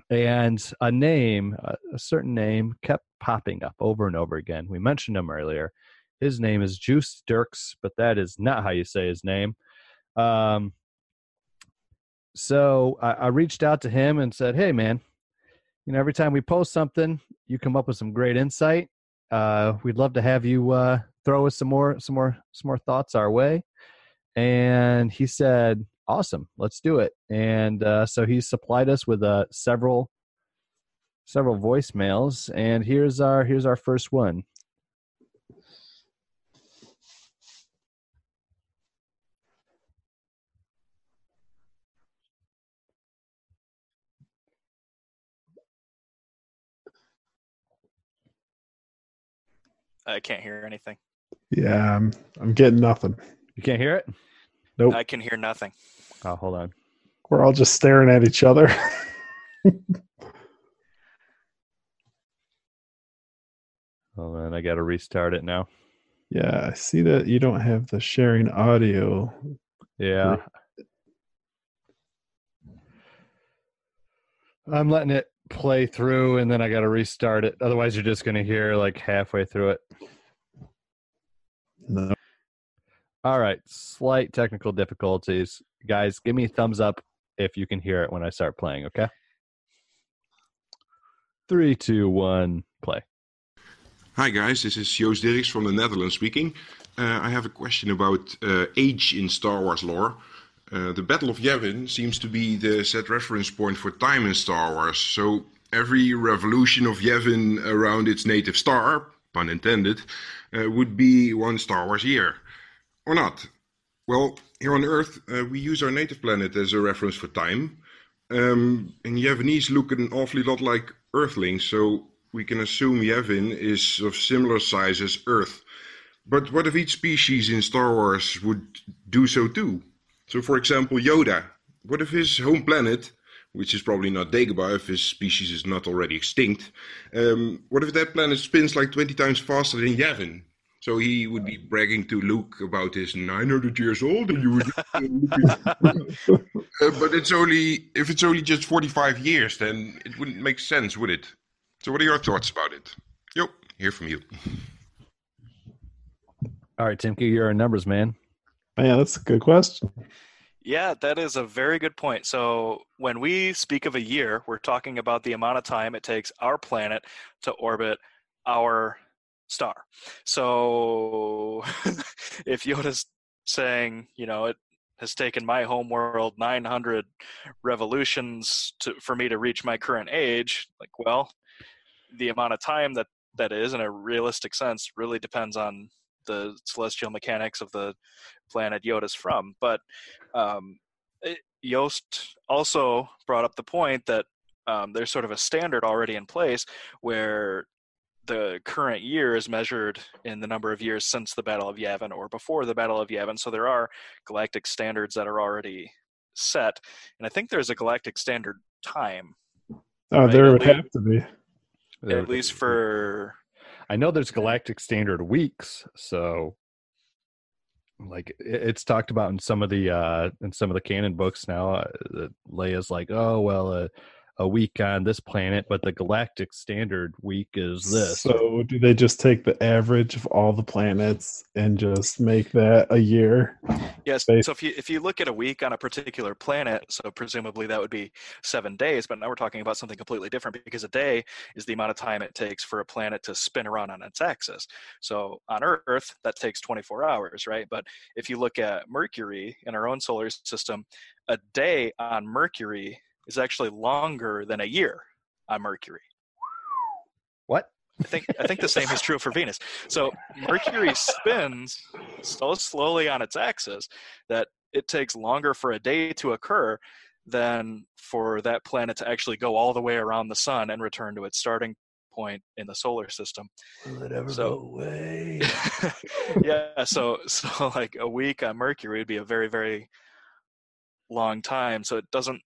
and a name, a, a certain name, kept popping up over and over again. We mentioned him earlier. His name is Juice Dirks, but that is not how you say his name. Um, so I, I reached out to him and said, "Hey, man, you know, every time we post something, you come up with some great insight. Uh, we'd love to have you uh, throw us some more, some more, some more thoughts our way." And he said, "Awesome, let's do it." And uh, so he supplied us with uh, several, several voicemails, and here's our here's our first one. I can't hear anything. Yeah, I'm I'm getting nothing. You can't hear it? Nope. I can hear nothing. Oh, hold on. We're all just staring at each other. (laughs) Hold on, I got to restart it now. yeah, I see that you don't have the sharing audio. Yeah. I'm letting it play through and then I got to restart it. Otherwise, you're just going to hear like halfway through it. No. All right. Slight technical difficulties. Guys, give me a thumbs up if you can hear it when I start playing, okay? Three, two, one, play. Hi guys, this is Joost Dirks from the Netherlands speaking. Uh, I have a question about uh, age in Star Wars lore. Uh, the Battle of Yavin seems to be the set reference point for time in Star Wars. So every revolution of Yavin around its native star, pun intended, uh, would be one Star Wars year. Or not? Well, here on Earth, uh, we use our native planet as a reference for time. Um, and Yavanese look an awfully lot like Earthlings, so we can assume Yavin is of similar size as Earth. But what if each species in Star Wars would do so too? So, for example, Yoda. What if his home planet, which is probably not Dagobah if his species is not already extinct, um, what if that planet spins like 20 times faster than Yavin? So he would be bragging to Luke about his 900 years old, and you would. (laughs) uh, but it's only if it's only just 45 years, then it wouldn't make sense, would it? So, what are your thoughts about it? Yep, hear from you. All right, Tim Q, you're a numbers man. Man, that's a good question. Yeah, that is a very good point. So when we speak of a year, we're talking about the amount of time it takes our planet to orbit our star. So (laughs) if Yoda's saying, you know, it has taken my home world 900 revolutions to, for me to reach my current age, like, well, the amount of time that that is in a realistic sense really depends on the celestial mechanics of the planet Yoda's from. But um, it, Yost also brought up the point that um, there's sort of a standard already in place where the current year is measured in the number of years since the Battle of Yavin or before the Battle of Yavin. So there are galactic standards that are already set, and I think there's a galactic standard time, Oh, Right, there at would least- have to be. at least for I know there's galactic standard weeks, so like it's talked about in some of the uh in some of the canon books now. Uh, that Leia's like, oh well, uh, a week on this planet, but the galactic standard week is this. So do they just take the average of all the planets and just make that a year? Yes. Space. So if you if you look at a week on a particular planet, so presumably that would be seven days. But now we're talking about something completely different because a day is the amount of time it takes for a planet to spin around on its axis. So on Earth, that takes 24 hours, right? But if you look at Mercury in our own solar system, a day on Mercury is actually longer than a year on Mercury. what? I think I think the same is true for Venus. So Mercury spins so slowly on its axis that it takes longer for a day to occur than for that planet to actually go all the way around the sun and return to its starting point in the solar system. Will it ever So- go away? (laughs) yeah, so so like a week on Mercury would be a very very long time. So it doesn't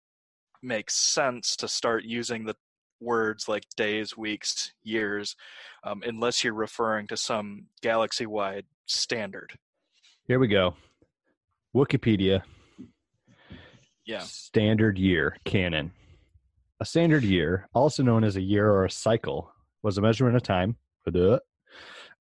make sense to start using the words like days, weeks, years, um, unless you're referring to some galaxy-wide standard. Here we go. Wikipedia. Yeah. Standard year canon. A standard year, also known as a year or a cycle, was a measurement of time.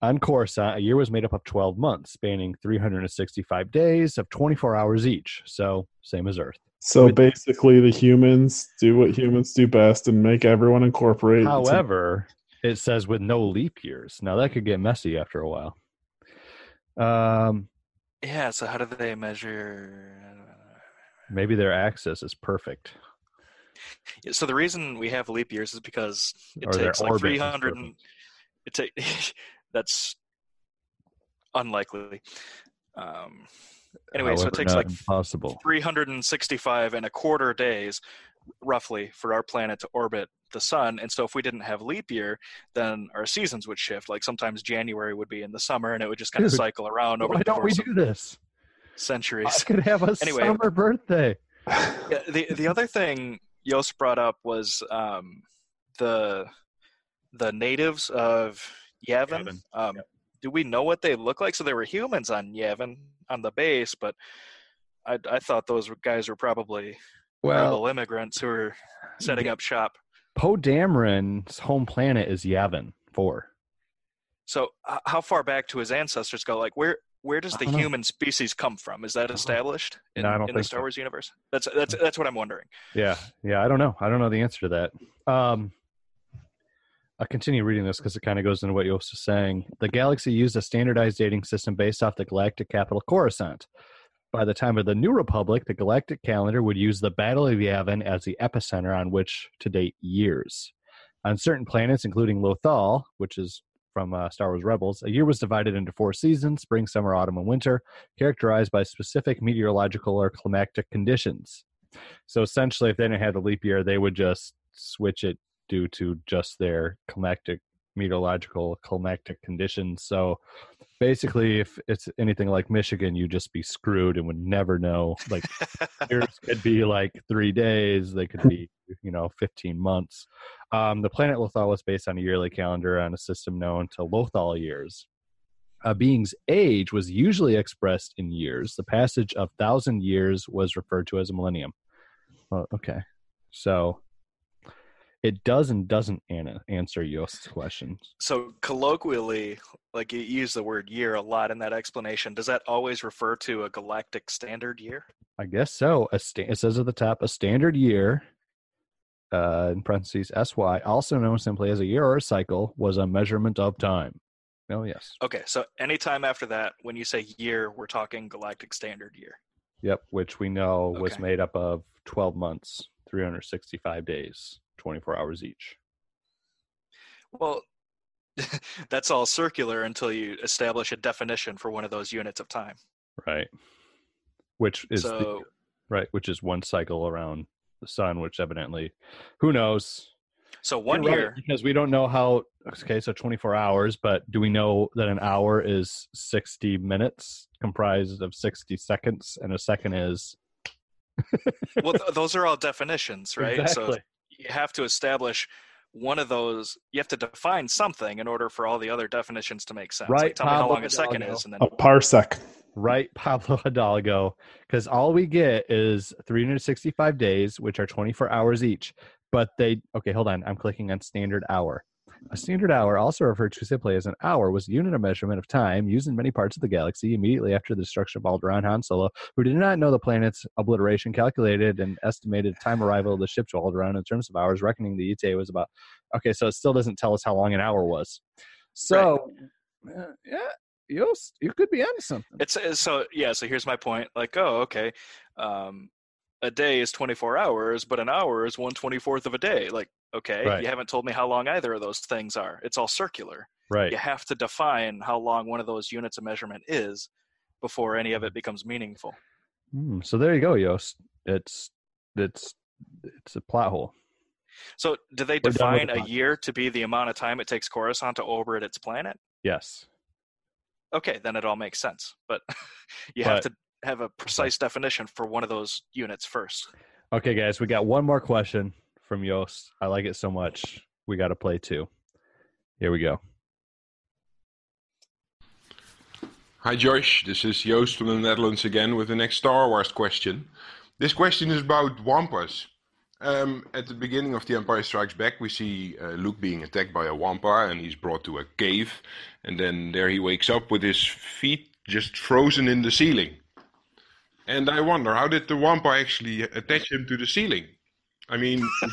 On Coruscant, a year was made up of 12 months, spanning 365 days of 24 hours each. So, same as Earth. So With- basically, the humans do what humans do best and make everyone incorporate. into- However, it says with no leap years. Now, that could get messy after a while. Um, Yeah. So how do they measure? maybe their axis is perfect. Yeah, So the reason we have leap years is because it Or takes like 300 and it take (laughs) that's unlikely. Um, anyway, so it takes like impossible. 365 and a quarter days roughly for our planet to orbit the sun and so if we didn't have leap year then our seasons would shift like sometimes january would be in the summer and it would just kind of cycle around over Why the don't we do of this? I centuries could have a Anyway. summer birthday. yeah, the the other thing Joost brought up was um, the the natives of Yavin. Yavin, Um, Do we know what they look like? So there were humans on Yavin on the base, but I, I thought those guys were probably Well, immigrants who were setting up shop. Poe Dameron's home planet is Yavin 4. So h- how far back to his ancestors go? Like where where does the don't know. human species come from? Is that established in, No, I don't in the Star so. Wars universe? That's that's that's what I'm wondering. Yeah, yeah. I don't know. I don't know the answer to that. Um, I'll continue reading this because it kind of goes into what Joost is saying. The galaxy used a standardized dating system based off the galactic capital Coruscant. By the time of the New Republic, the galactic calendar would use the Battle of Yavin as the epicenter on which to date years. On certain planets, including Lothal, which is from uh, Star Wars Rebels, a year was divided into four seasons spring, summer, autumn, and winter, characterized by specific meteorological or climatic conditions. So essentially, if they didn't have the leap year, they would just switch it due to just their climatic, meteorological, climatic conditions. So basically, if it's anything like Michigan, you'd just be screwed and would never know. Like (laughs) years could be like three days, they could be, you know, 15 months. Um, the planet Lothal is based on a yearly calendar on a system known to Lothal years. A being's age was usually expressed in years. The passage of thousand years was referred to as a millennium. Well, okay, so it does and doesn't answer Joost's questions. So colloquially, like you use the word year a lot in that explanation. Does that always refer to a galactic standard year? I guess so. A sta- it says at the top a standard year, uh, in parentheses SY, also known simply as a year or a cycle, was a measurement of time. Oh yes, Okay, so anytime after that, when you say year, we're talking galactic standard year. yep. Which we know was made up of twelve months, three hundred sixty-five days, twenty-four hours each. Well, (laughs) that's all circular until you establish a definition for one of those units of time. Right. Which is the, right, which is one cycle around the sun, which evidently, who knows? so one right, year, because we don't know how. Okay, so 24 hours, but do we know that an hour is 60 minutes, comprised of 60 seconds, and a second is well, th- those are all definitions, right? So Exactly. You have to establish one of those. You have to define something in order for all the other definitions to make sense. Right, Like, tell me how Pablo long a second Hidalgo. is, and then A parsec. right, Pablo Hidalgo? Because all we get is 365 days, which are 24 hours each. But they okay, hold on. I'm clicking on standard hour. A standard hour, also referred to simply as an hour, was a unit of measurement of time used in many parts of the galaxy immediately after the destruction of Alderaan. Han Solo, who did not know the planet's obliteration, calculated and estimated time arrival of the ship to Alderaan in terms of hours, reckoning the ETA was about. Okay, so it still doesn't tell us how long an hour was. So, uh, yeah, you you could be onto something. It's it's- so yeah. So here's my point. Like, oh, okay, um, a day is 24 hours, but an hour is one 24th of a day. Like, okay, Right. you haven't told me how long either of those things are. It's all circular. Right. You have to define how long one of those units of measurement is before any of it becomes meaningful. Hmm, so there you go, Joost. It's it's it's a plot hole. So, do they We're define a year to be the amount of time it takes Coruscant to orbit its planet? Yes. Okay, then it all makes sense. But (laughs) you have to have a precise definition for one of those units first. Okay, guys, we got one more question from Joost. I like it so much. We got to play two. Here we go. Hi Josh, this is Joost from the Netherlands again with the next Star Wars question. This question is about Wampas. Um, at the beginning of The Empire Strikes Back, we see uh, Luke being attacked by a Wampa and he's brought to a cave. And then there he wakes up with his feet just frozen in the ceiling. And I wonder, how did the Wampa actually attach him to the ceiling? I mean, on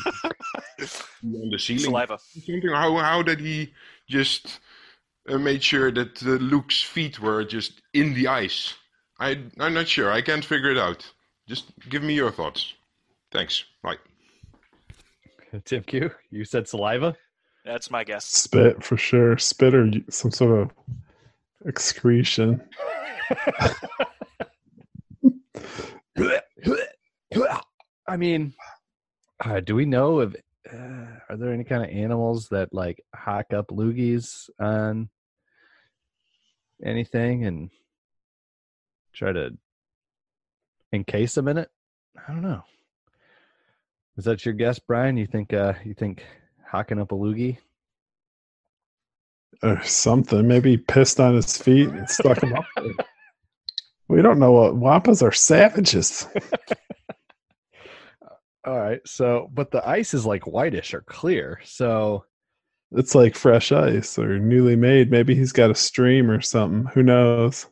(laughs) the ceiling. Saliva. Something. How how did he just uh, made sure that uh, Luke's feet were just in the ice? I I'm not sure. I can't figure it out. Just give me your thoughts. Thanks. Bye. (laughs) Tim Q, you said saliva. That's my guess. Spit for sure. Spit or some sort of excretion. (laughs) I mean, uh, do we know if uh, are there any kind of animals that like hack up loogies on anything and try to encase them in it? I don't know. Is that your guess, Brian? You think uh you think hacking up a loogie? or something. Maybe pissed on his feet and stuck him up. (laughs) We don't know what wampas are savages. (laughs) All right. So, but the ice is like whitish or clear. So, It's like fresh ice or newly made. Maybe he's got a stream or something. Who knows?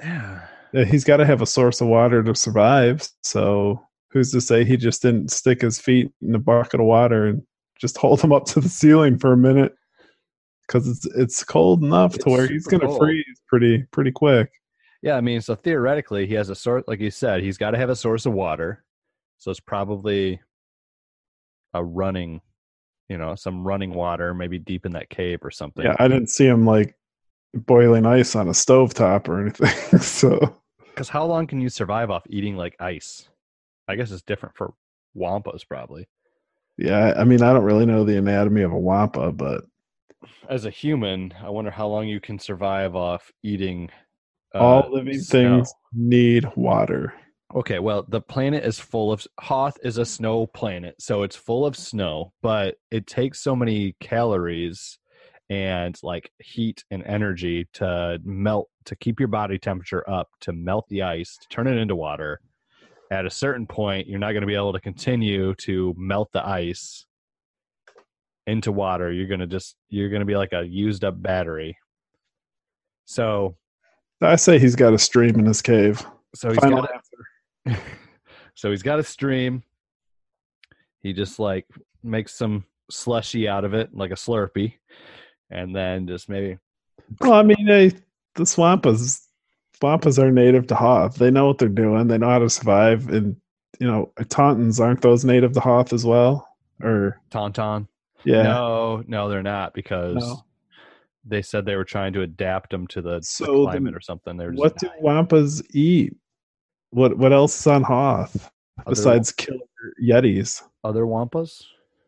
yeah. He's got to have a source of water to survive. So who's to say he just didn't stick his feet in a bucket of water and just hold them up to the ceiling for a minute? Because it's it's cold enough It's to where he's gonna freeze pretty pretty quick. Yeah, I mean, so theoretically, he has a source, like you said, he's got to have a source of water. So it's probably a running, you know, some running water, maybe deep in that cave or something. Yeah, I didn't see him like boiling ice on a stovetop or anything. (laughs) so Because how long can you survive off eating like ice? I guess it's different for wampas, probably. yeah, I mean I don't really know the anatomy of a wampa, but As a human, I wonder how long you can survive off eating. Uh, all living snow. things need water. Okay, well, the planet is full of Hoth is a snow planet, so it's full of snow, but it takes so many calories and like heat and energy to melt to keep your body temperature up, to melt the ice, to turn it into water. At a certain point, you're not going to be able to continue to melt the ice into water. You're going to just you're going to be like a used up battery. So, I say he's got a stream in his cave. so he's Final got answer. (laughs) so he's got a stream. He just like makes some slushy out of it, like a Slurpee, and then just maybe Well, I mean, they, the swampas, swampas are native to Hoth. They know what they're doing. They know how to survive. And you know, tauntauns aren't those native to Hoth as well? Or tauntaun. yeah, No, no, they're not because No. They said they were trying to adapt them to the, the So then climate or something. They're what do wampas eat? What what else is on Hoth other, besides killer yetis? other wampas.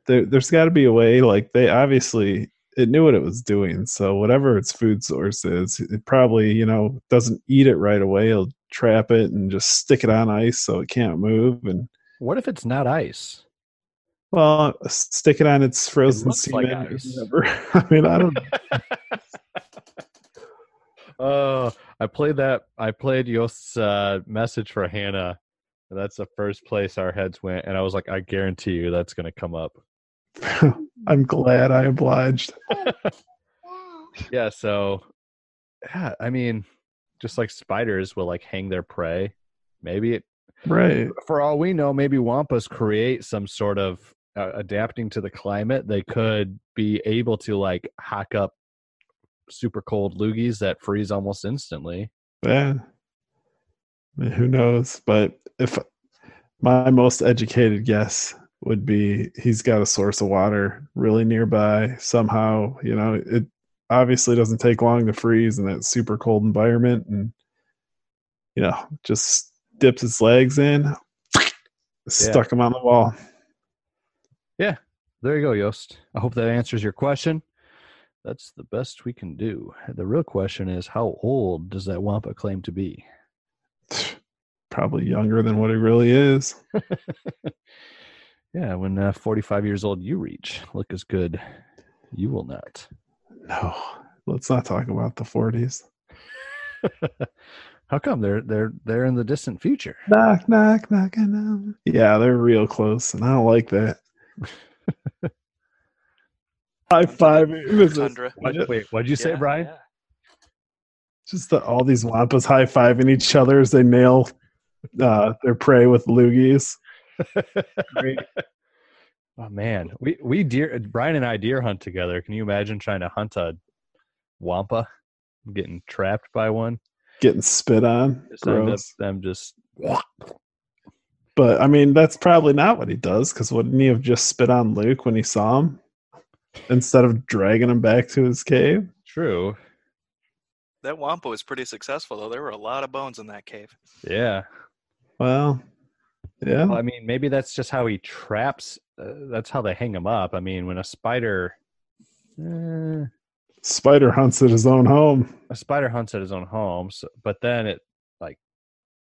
There, there's got to be a way. Like they obviously it knew what it was doing. So whatever its food source is, it probably you know doesn't eat it right away. It'll trap it and just stick it on ice so it can't move and What if it's not ice? Well, stick it on its frozen looks like semen. or whatever. (laughs) I mean, I don't. (laughs) Oh, I played that. I played Joost's uh, message for Hannah. That's the first place our heads went, and I was like, I guarantee you that's going to come up. (laughs) I'm glad I obliged. Yeah, so yeah, I mean, just like spiders will like hang their prey. Maybe it, Right. for all we know, maybe wampas create some sort of uh, adapting to the climate. They could be able to like hack up super cold loogies that freeze almost instantly. Yeah. I mean, who knows? But if my most educated guess would be he's got a source of water really nearby somehow. You know, it obviously doesn't take long to freeze in that super cold environment, and you know, just dips its legs in, stuck him on the wall. There you go, Joost. I hope that answers your question. That's the best we can do. The real question is how old does that wampa claim to be? (sighs) Probably younger than what he really is. (laughs) Yeah, when uh, 45 years old you reach, look as good you will not. No, let's not talk about the 40s. (laughs) How come they're they're they're in the distant future? Knock, knock, knocking on. Yeah, they're real close, and I don't like that. (laughs) High five. It was Tundra. What, wait, what'd you say, Brian? yeah. just the, all these wampas high fiving each other as they nail uh, their prey with loogies. Oh man, we we deer Brian and I deer hunt together. Can you imagine trying to hunt a wampa, getting trapped by one? Getting spit on. Just end up Gross. them just But I mean, that's probably not what he does because wouldn't he have just spit on Luke when he saw him instead of dragging him back to his cave? true. That Wampa was pretty successful, though. There were a lot of bones in that cave. Yeah. Well, yeah. Well, I mean, maybe that's just how he traps. Uh, that's how they hang him up. I mean, when a spider, eh, Spider hunts at his own home. a spider hunts at his own home, so, but then it like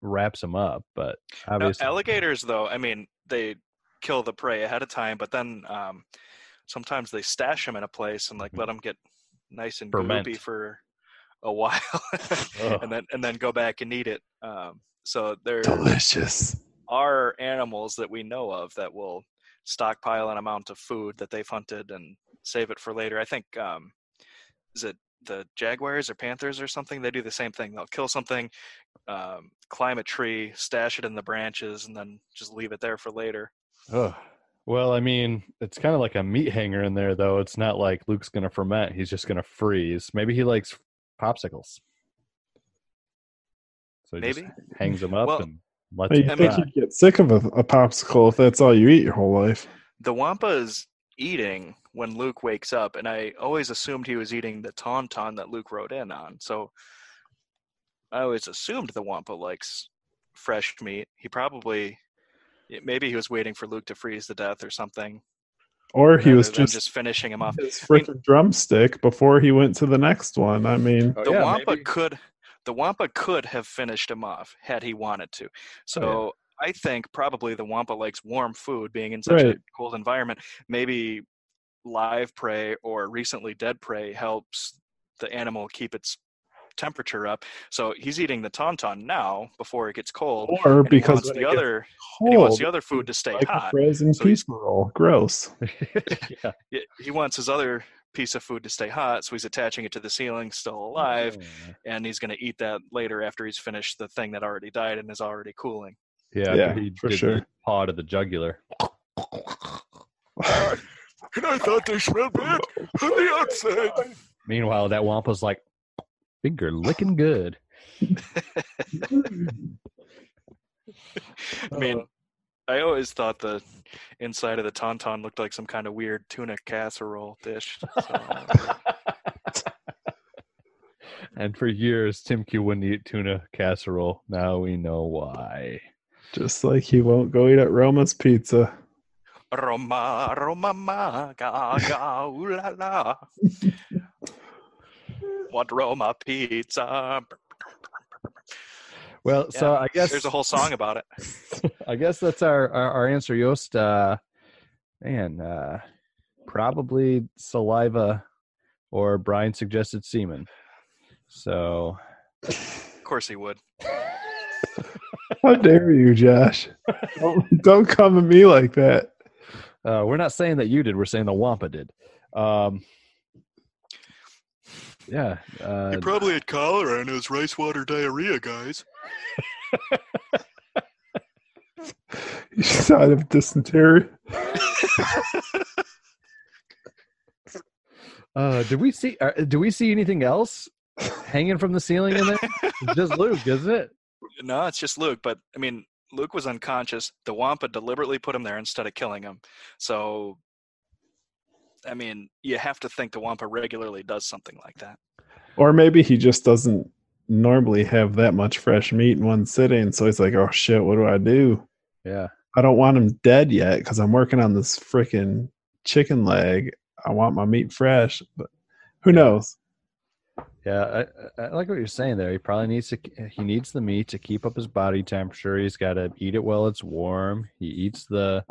wraps them up. But Now, alligators, though, I mean, they kill the prey ahead of time, but then um, sometimes they stash them in a place and like let them get nice and Ferment. goopy for a while, (laughs) and then and then go back and eat it. Um, so there Delicious. are animals that we know of that will stockpile an amount of food that they've hunted and save it for later. I think um, is it the jaguars or panthers or something? They do the same thing. They'll kill something, um, climb a tree, stash it in the branches, and then just leave it there for later. Ugh. Well, I mean, it's kind of like a meat hanger in there, though. It's not like Luke's going to ferment. He's just going to freeze. Maybe he likes popsicles. So he just Maybe. hangs them up Well, and lets You I think you'd get sick of a, a popsicle if that's all you eat your whole life? The Wampa is eating when Luke wakes up, and I always assumed he was eating the tauntaun that Luke rode in on. So I always assumed the Wampa likes fresh meat. He probably, maybe he was waiting for Luke to freeze to death or something. Or he was than just, finishing him off. his freaking drumstick before he went to the next one. I mean, Oh, the yeah, Wampa maybe- could, the Wampa could have finished him off had he wanted to. Oh, so. Oh, I think probably the Wampa likes warm food, being in such a cold environment. Maybe live prey or recently dead prey helps the animal keep its temperature up. So he's eating the tauntaun now before it gets cold. or because the other and he wants the other food to stay like hot. frozen So pizza roll. Gross. (laughs) yeah. He- wants his other piece of food to stay hot, so he's attaching it to the ceiling, still alive, and he's going to eat that later after he's finished the thing that already died and is already cooling. Yeah, Yeah, he for did sure. the paw to the jugular. And I thought they smelled bad on the outside. Meanwhile, that Wampa's like, finger licking good. I mean, I always thought the inside of the tauntaun looked like some kind of weird tuna casserole dish. So, (laughs) and for years, Tim Q wouldn't eat tuna casserole. Now we know why. Just like he won't go eat at Roma's Pizza. Roma, Roma, ma, ga, ga, ooh la la. What Roma pizza? Well, so I guess There's a whole song about it. (laughs) I guess that's our our, our answer, Joost. Uh, man, uh, probably saliva, or Brian suggested semen. So Of course he would. (laughs) How dare you, Josh? Don't, don't come at me like that. uh, we're not saying that you did. We're saying the Wampa did. Um, yeah. Uh, probably had cholera and it was rice water diarrhea, guys. (laughs) You died of dysentery. (laughs) uh, did we see? Uh, do we see anything else hanging from the ceiling in there? It's just Luke, isn't it? No, it's just Luke. But I mean, Luke was unconscious. The Wampa deliberately put him there instead of killing him. So, I mean, you have to think the Wampa regularly does something like that. Or maybe he just doesn't normally have that much fresh meat in one sitting. So he's like, oh shit, what do I do? Yeah. I don't want him dead yet because I'm working on this freaking chicken leg. I want my meat fresh, but who knows? Yeah, I, I like what you're saying there. He probably needs to. He needs the meat to keep up his body temperature. He's got to eat it while it's warm. He eats the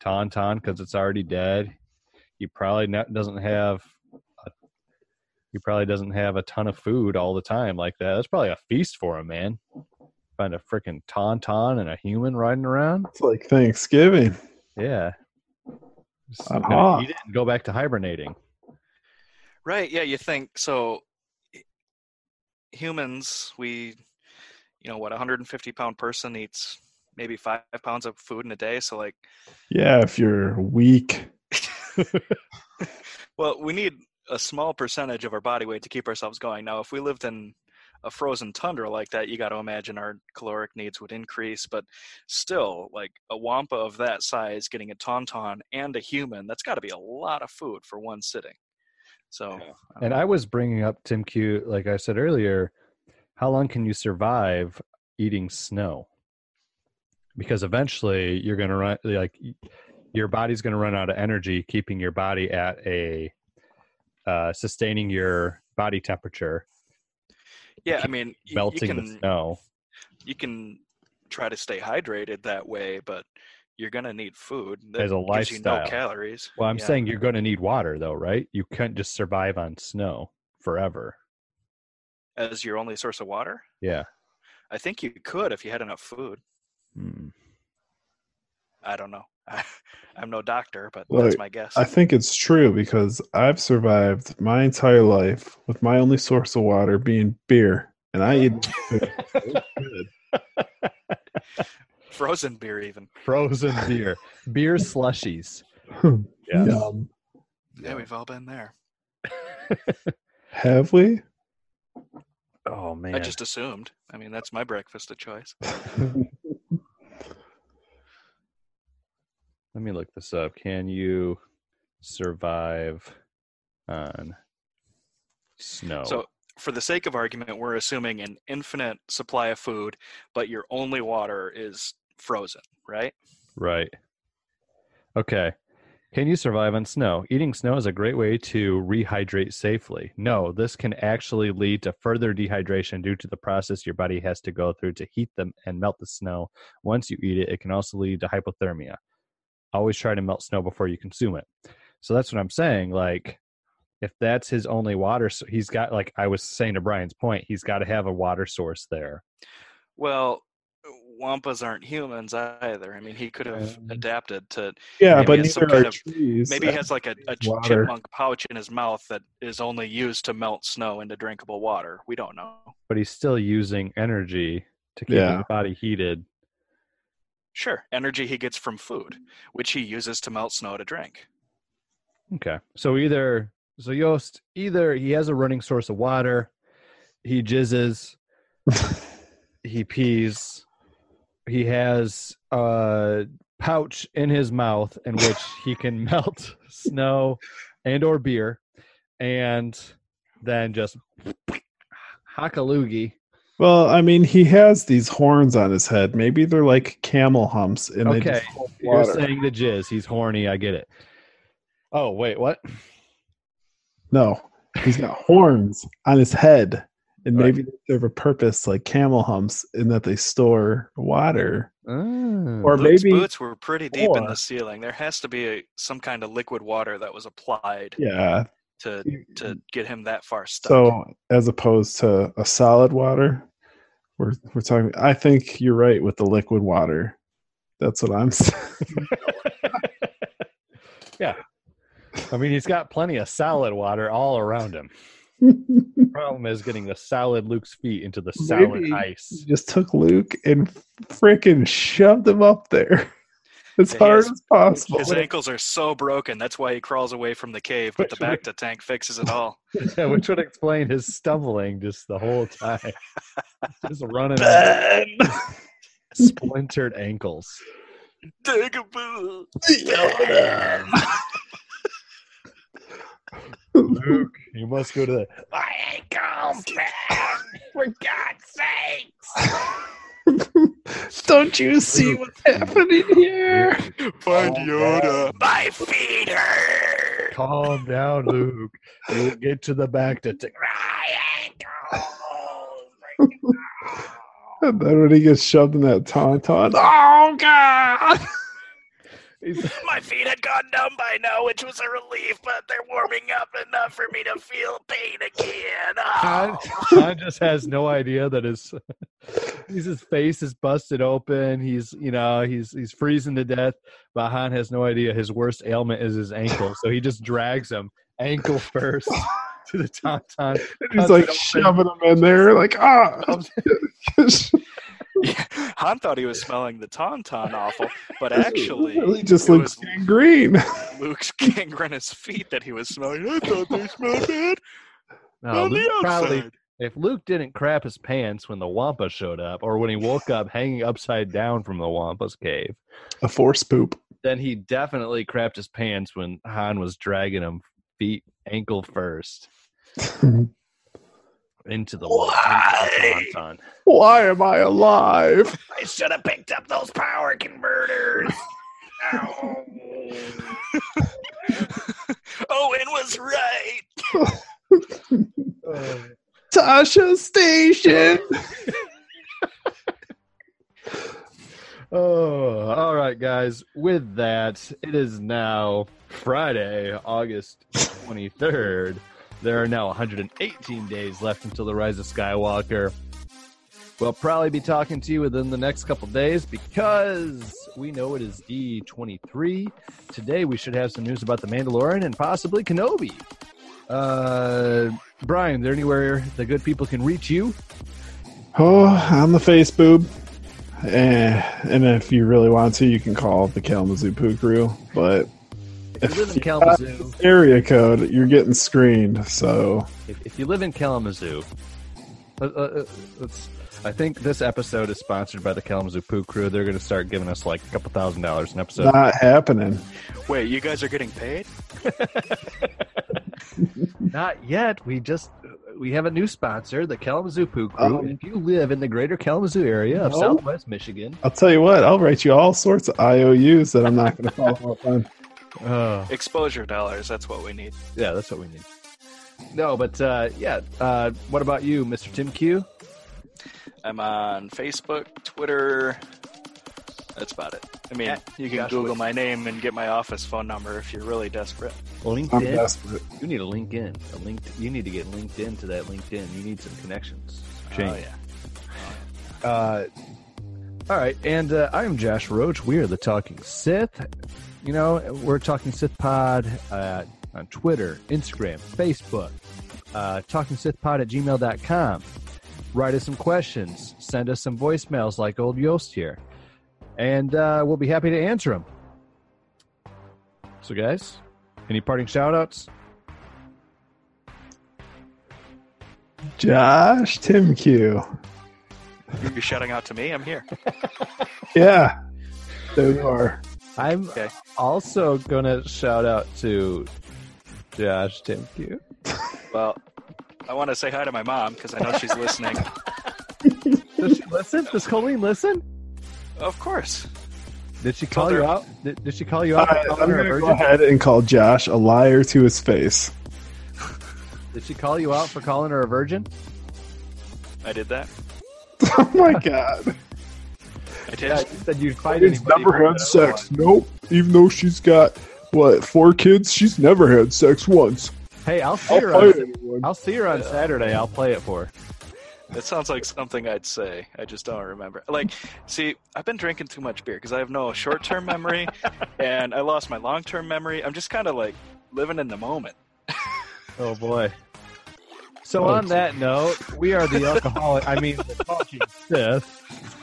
tauntaun because it's already dead. He probably not, doesn't have a he probably doesn't have a ton of food all the time like that. That's probably a feast for him, man. Find a freaking tauntaun and a human riding around. It's like Thanksgiving. Yeah. Just I'm eat it and go back to hibernating. Right. Yeah. You think so? Humans, we, you know, what, 150 pound person eats maybe five pounds of food in a day. So, like, Yeah, if you're weak. (laughs) well, we need a small percentage of our body weight to keep ourselves going. Now, if we lived in a frozen tundra like that, you got to imagine our caloric needs would increase. But still, like a wampa of that size getting a tauntaun and a human, that's got to be a lot of food for one sitting. So, And I was bringing up Tim Q, like I said earlier, how long can you survive eating snow? Because eventually you're going to run, like, your body's going to run out of energy keeping your body at a, uh, sustaining your body temperature, yeah, I mean, y- you melting can, the snow. you can try to stay hydrated that way, but you're gonna need food. That As a gives you no lifestyle. calories. Well, I'm Yeah. saying you're going to need water, though, right? You can't just survive on snow forever. as your only source of water. Yeah. I think you could if you had enough food. Mm. I don't know. (laughs) I'm no doctor, but Like, that's my guess. I think it's true because I've survived my entire life with my only source of water being beer, and I eat food. It's (laughs) good. (laughs) Frozen beer, even. Frozen beer, beer slushies. (laughs) Yes. Yum. Yeah, we've all been there. (laughs) Have we? Oh man. I just assumed. I mean, that's my breakfast of choice. (laughs) Let me look this up. Can you survive on snow? So, for the sake of argument, we're assuming an infinite supply of food, but your only water is frozen, right? right. Okay. Can you survive on snow? Eating snow is a great way to rehydrate safely. No, this can actually lead to further dehydration due to the process your body has to go through to heat them and melt the snow. Once you eat it, it can also lead to hypothermia. Always try to melt snow before you consume it. So that's what I'm saying. Like, if that's his only water, so he's got, like I was saying to Brian's point, he's got to have a water source there. Well, wampas aren't humans either. I mean, he could have Um, adapted to Yeah, but neither are kind of- trees. maybe he has like a, a chipmunk pouch in his mouth that is only used to melt snow into drinkable water. We don't know. But he's still using energy to keep Yeah. his body heated. Sure, energy he gets from food, which he uses to melt snow to drink. Okay. So either so Joost, either he has a running source of water, he jizzes, (laughs) he pees, he has a pouch in his mouth in which he can (laughs) melt snow and or beer and then just loogie. Well, I mean, he has these horns on his head. Maybe they're like camel humps, and they Okay. You're saying the jizz, he's horny, I get it. Oh, wait, what? No, he's got horns on his head, and Right. maybe they serve a purpose like camel humps in that they store water. Oh. Or Luke's maybe, boots were pretty deep in the ceiling. There has to be a, some kind of liquid water that was applied yeah. to to get him that far stuck. So as opposed to a solid water, we're we're talking. I think you're right with the liquid water. That's what I'm (laughs) saying. (laughs) yeah. I mean, he's got plenty of solid water all around him. (laughs) Problem is getting the solid Luke's feet into the solid Maybe ice. Just took Luke and freaking shoved him up there (laughs) as Yeah, hard has- as possible. His ankles are so broken. That's why he crawls away from the cave. But the bacta tank fixes it all. (laughs) Yeah, which would explain his stumbling just the whole time. just running Ben! splintered ankles. Take a boo. Luke, you must go to the My ankles, (laughs) man! For God's sakes! (laughs) Don't you see what's happening here? Find Calm Yoda. My feet hurt! calm down, Luke. You'll get to the bacta tank My ankles! (laughs) And then when he gets shoved in that tauntaun, oh god! (laughs) My feet had gone numb by now, which was a relief, but they're warming up enough for me to feel pain again. Han, Oh. Han just has no idea that his (laughs) his face is busted open. He's you know he's he's freezing to death. But Han has no idea his worst ailment is his ankle, so he just drags him ankle first (laughs) to the tauntaun. (laughs) And he's like shoving them in there, like ah. Yeah, (laughs) Han (laughs) thought he was smelling the tauntaun awful, but actually, he just it looks was green. Luke's gangrenous feet that he was smelling. I thought they smelled bad No, on the probably outside. if Luke didn't crap his pants when the Wampa showed up, or when he woke up hanging upside down from the Wampa's cave, A force poop. then he definitely crapped his pants when Han was dragging him feet ankle first (laughs) into the wa- into. Why am I alive? I should have picked up those power converters. (laughs) Ow. (laughs) Oh, Owen was right. Tosche Station. Oh, all right, guys. With that, it is now Friday, August 23rd. There are now 118 days left until the Rise of Skywalker. We'll probably be talking to you within the next couple days because we know it is D23. Today, we should have some news about The Mandalorian and possibly Kenobi. Uh, Brian, there anywhere the good people can reach you? Oh, on the face boob. Eh, and if you really want to, you can call the Kalamazoo Poo Crew. But If you live in (laughs) Kalamazoo, area code, you're getting screened. So if, if you live in Kalamazoo, uh, uh, uh, let's. I think this episode is sponsored by the Kalamazoo Poo Crew. They're going to start giving us like a couple thousand dollars an episode. not happening. Wait, you guys are getting paid? (laughs) Not yet. We just we have a new sponsor, the Kalamazoo Poo Crew. And if you live in the greater Kalamazoo area of No. Southwest Michigan, I'll tell you what. I'll write you all sorts of IOUs that I'm not going to follow up on. Uh, Exposure dollars, that's what we need. yeah, that's what we need. No, but uh, yeah. Uh, what about you, Mr. Tim Q? I'm on Facebook, Twitter. That's about it. I mean, Yeah, you can Josh Google Wood. my name and get my office phone number if you're really desperate. I'm LinkedIn. desperate. You need a LinkedIn. A link. You need to get LinkedIn to that LinkedIn. You need some connections. Oh, yeah. Uh, all right, and uh, I am Josh Roach. We are the Talking Sith. You know, we're Talking Sith Pod uh, on Twitter, Instagram, Facebook. Uh, Talking Sith Pod at gmail.com. Write us some questions. Send us some voicemails like old Joost here. And uh, we'll be happy to answer them. So, guys, any parting shout outs? Josh Tim Q. You're shouting out to me. I'm here. (laughs) Yeah, there you are. I'm Okay. also going to shout out to Josh Tim Q. Well, I want to say hi to my mom because I know she's (laughs) listening. Does she listen? Does Colleen listen? Of course. Did she call Told her. you out? Did, did she call you out? I, for I'm calling her a going to go virgin? ahead and call Josh a liar to his face. Did she call you out for calling her a virgin? I did that. (laughs) oh my god. I did. Yeah, you said you'd fight He's anybody. never had sex. other Nope. Even though she's got what four kids, she's never had sex once. Hey, I'll see I'll her. On, anyone. I'll see her on Saturday. I'll play it for her. That sounds like something I'd say. I just don't remember. Like, see, I've been drinking too much beer because I have no short-term memory, (laughs) and I lost my long-term memory. I'm just kind of like living in the moment. (laughs) Oh boy. So Oh, on that note, we are the (laughs) alcoholic. I mean, the talking Sith.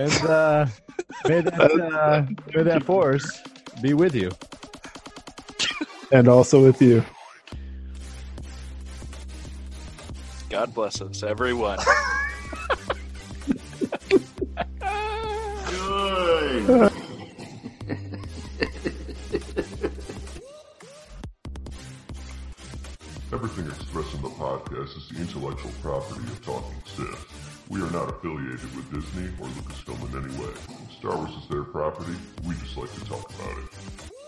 And uh, may that (laughs) uh, may that force be with you. And also with you. God bless us, everyone. Good. (laughs) Everything expressed in the podcast is the intellectual property of Talking Sith. We are not affiliated with Disney or Lucasfilm in any way. Star Wars is their property. We just like to talk about it.